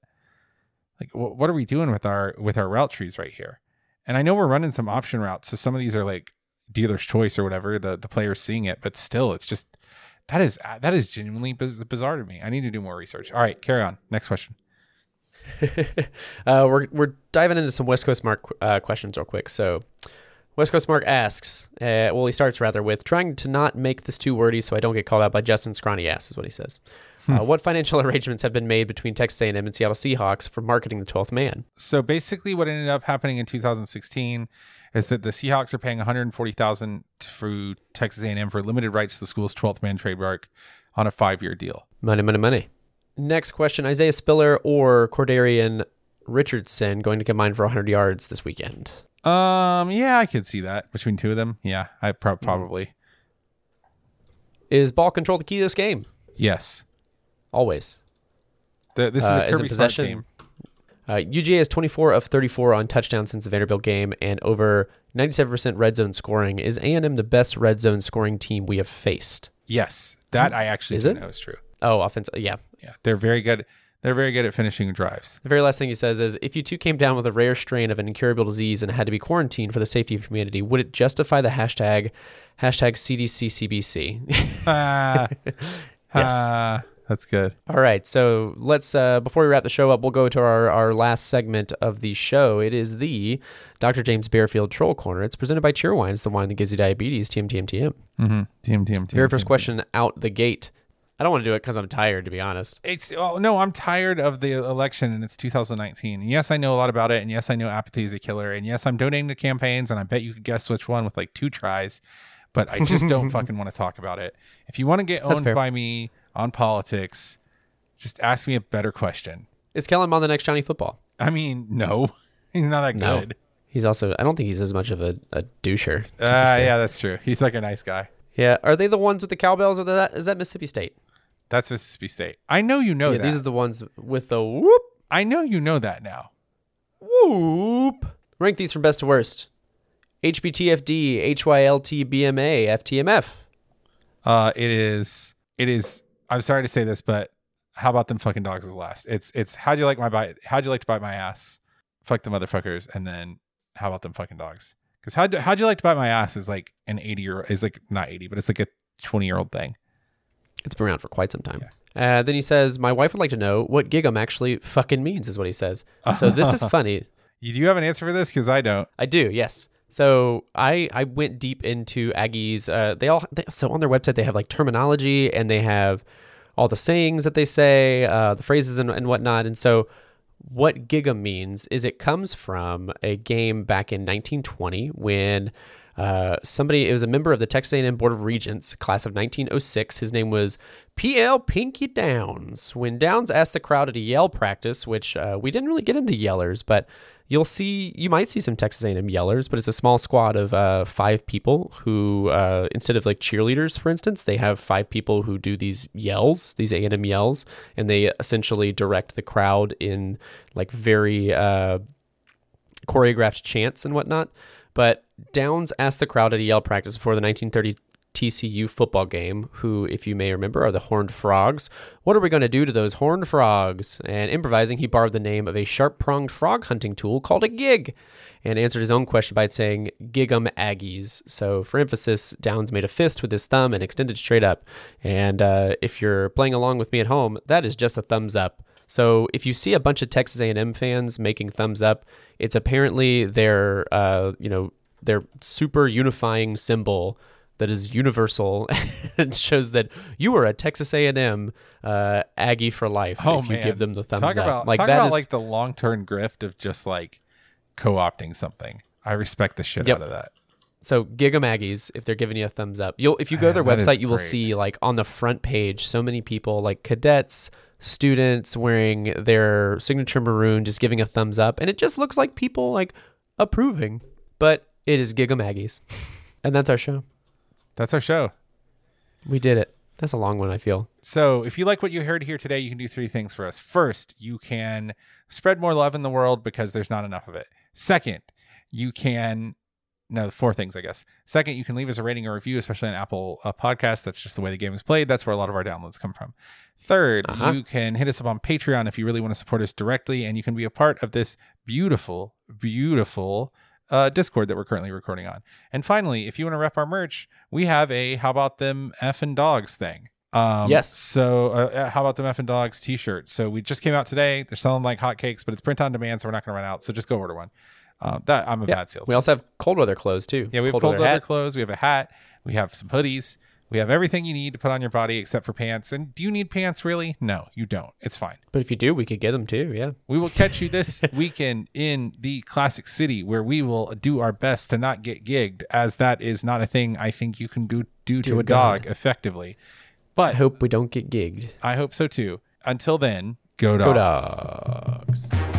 like wh- what are we doing with our with our route trees right here? And I know we're running some option routes, so some of these are like dealer's choice or whatever, the the player's seeing it, but still it's just that is that is genuinely bizarre to me. I need to do more research. All right, carry on. Next question. uh, we're we're diving into some West Coast Mark uh, questions real quick. So, West Coast Mark asks, uh, well, he starts rather with trying to not make this too wordy, so I don't get called out by Justin Scrawny ass, is what he says. Hmm. Uh, what financial arrangements have been made between Texas A&M and Seattle Seahawks for marketing the 12th man? So basically, what ended up happening in 2016 is that the Seahawks are paying 140,000 for Texas A&M for limited rights to the school's 12th man trademark on a five-year deal. Money, money, money. Next question: Isaiah Spiller or Cordarrian Richardson going to combine for 100 yards this weekend? Um, yeah, I could see that between two of them. Yeah, I pro- mm-hmm. probably. Is ball control the key to this game? Yes, always. The, this is uh, a Kirby is possession, team. Uh, UGA is 24 of 34 on touchdowns since the Vanderbilt game and over 97% red zone scoring. Is A&M the best red zone scoring team we have faced? Yes, that I actually is it? know is true. Oh, offense. Yeah, yeah, they're very good. They're very good at finishing drives. The very last thing he says is if you two came down with a rare strain of an incurable disease and had to be quarantined for the safety of humanity, would it justify the hashtag hashtag CDCCBC? uh, yes. Uh, that's good. All right. So let's, uh, before we wrap the show up, we'll go to our, our last segment of the show. It is the Dr. James Bearfield Troll Corner. It's presented by Cheerwine. It's the wine that gives you diabetes. TM, TM, TM. Mm-hmm. TM, TM, TM. Very first question out the gate. I don't want to do it because I'm tired, to be honest. It's oh no, I'm tired of the election, and it's 2019. And yes, I know a lot about it, and yes, I know apathy is a killer, and yes, I'm donating to campaigns, and I bet you could guess which one with like two tries, but I just don't fucking want to talk about it. If you want to get owned by me on politics, just ask me a better question. Is Kellen Mond the next Johnny Football? I mean, no, he's not that no. good. He's also, I don't think he's as much of a, a doucher. Uh, yeah, that's true. He's like a nice guy. Yeah. Are they the ones with the cowbells, or that, is that Mississippi State? That's Mississippi State. I know you know yeah, that. These are the ones with the whoop. I know you know that now. Whoop. Rank these from best to worst. HBTFD, HYLT, BMA, FTMF. Uh, it is. It is. I'm sorry to say this, but how about them fucking dogs is last? It's it's how'd you like my bite? How'd you like to bite my ass? Fuck the motherfuckers, and then how about them fucking dogs? Because how'd how'd you like to bite my ass is like an 80 year is like not 80, but it's like a 20 year old thing. It's been around for quite some time. Yeah. Uh, then he says, "My wife would like to know what gig'em actually fucking means." Is what he says. So this is funny. You do you have an answer for this? Because I don't. I do. Yes. So I I went deep into Aggies. Uh, they all they, so on their website they have like terminology and they have all the sayings that they say, uh, the phrases and, and whatnot. And so what Gig'em means is it comes from a game back in 1920 when uh, somebody, it was a member of the Texas A&M Board of Regents, class of 1906. His name was P.L. Pinky Downs. When Downs asked the crowd at a yell practice, which uh, we didn't really get into yellers, but you'll see, you might see some Texas A&M yellers, but it's a small squad of uh, five people who, uh, instead of like cheerleaders, for instance, they have five people who do these yells, these A&M yells, and they essentially direct the crowd in like very uh, choreographed chants and whatnot. But Downs asked the crowd at a yell practice before the 1930 TCU football game, who, if you may remember, are the Horned Frogs. What are we going to do to those Horned Frogs? And improvising, he borrowed the name of a sharp pronged frog hunting tool called a gig and answered his own question by saying Gig'em Aggies. So for emphasis, Downs made a fist with his thumb and extended straight up. And uh, if you're playing along with me at home, that is just a thumbs up. So if you see a bunch of Texas A&M fans making thumbs up, it's apparently their uh, you know their super unifying symbol that is universal and shows that you are a Texas A&M uh, Aggie for life Oh, if you give them the thumbs talk up. about like talk that about is- like the long term grift of just like co-opting something. I respect the shit Yep. out of that. So Gig'em Aggies, if they're giving you a thumbs up, you'll if you go to their Man, website, you will great. see like on the front page so many people like cadets, students wearing their signature maroon, just giving a thumbs up, and it just looks like people like approving. But it is Gig'em Aggies, and that's our show. That's our show. We did it. That's a long one. I feel. So, if you like what you heard here today, you can do three things for us. First, you can spread more love in the world because there's not enough of it. Second, you can no four things, I guess. Second, you can leave us a rating or review, especially on Apple uh, Podcast. That's just the way the game is played. That's where a lot of our downloads come from. 3rd Uh-huh. you can hit us up on Patreon if you really want to support us directly, and you can be a part of this beautiful, beautiful uh, Discord that we're currently recording on. And finally, if you want to rep our merch, we have a "How about them f and dogs" thing. Um, Yes. So, uh, uh, how about them and dogs T-shirt? So we just came out today. They're selling like hotcakes, but it's print on demand, so we're not going to run out. So just go order one. Uh, that I'm a Yeah. bad salesman. We also have cold weather clothes too. Yeah, we have cold, cold weather leather hat. clothes. We have a hat. We have some hoodies. We have everything you need to put on your body except for pants. And do you need pants really? No, you don't. It's fine. But if you do, we could get them too. Yeah. We will catch you this weekend in the Classic City where we will do our best to not get gigged, as that is not a thing I think you can do, do to a dog God. effectively. I But hope we don't get gigged. I hope so too. Until then, go dogs. Go dogs.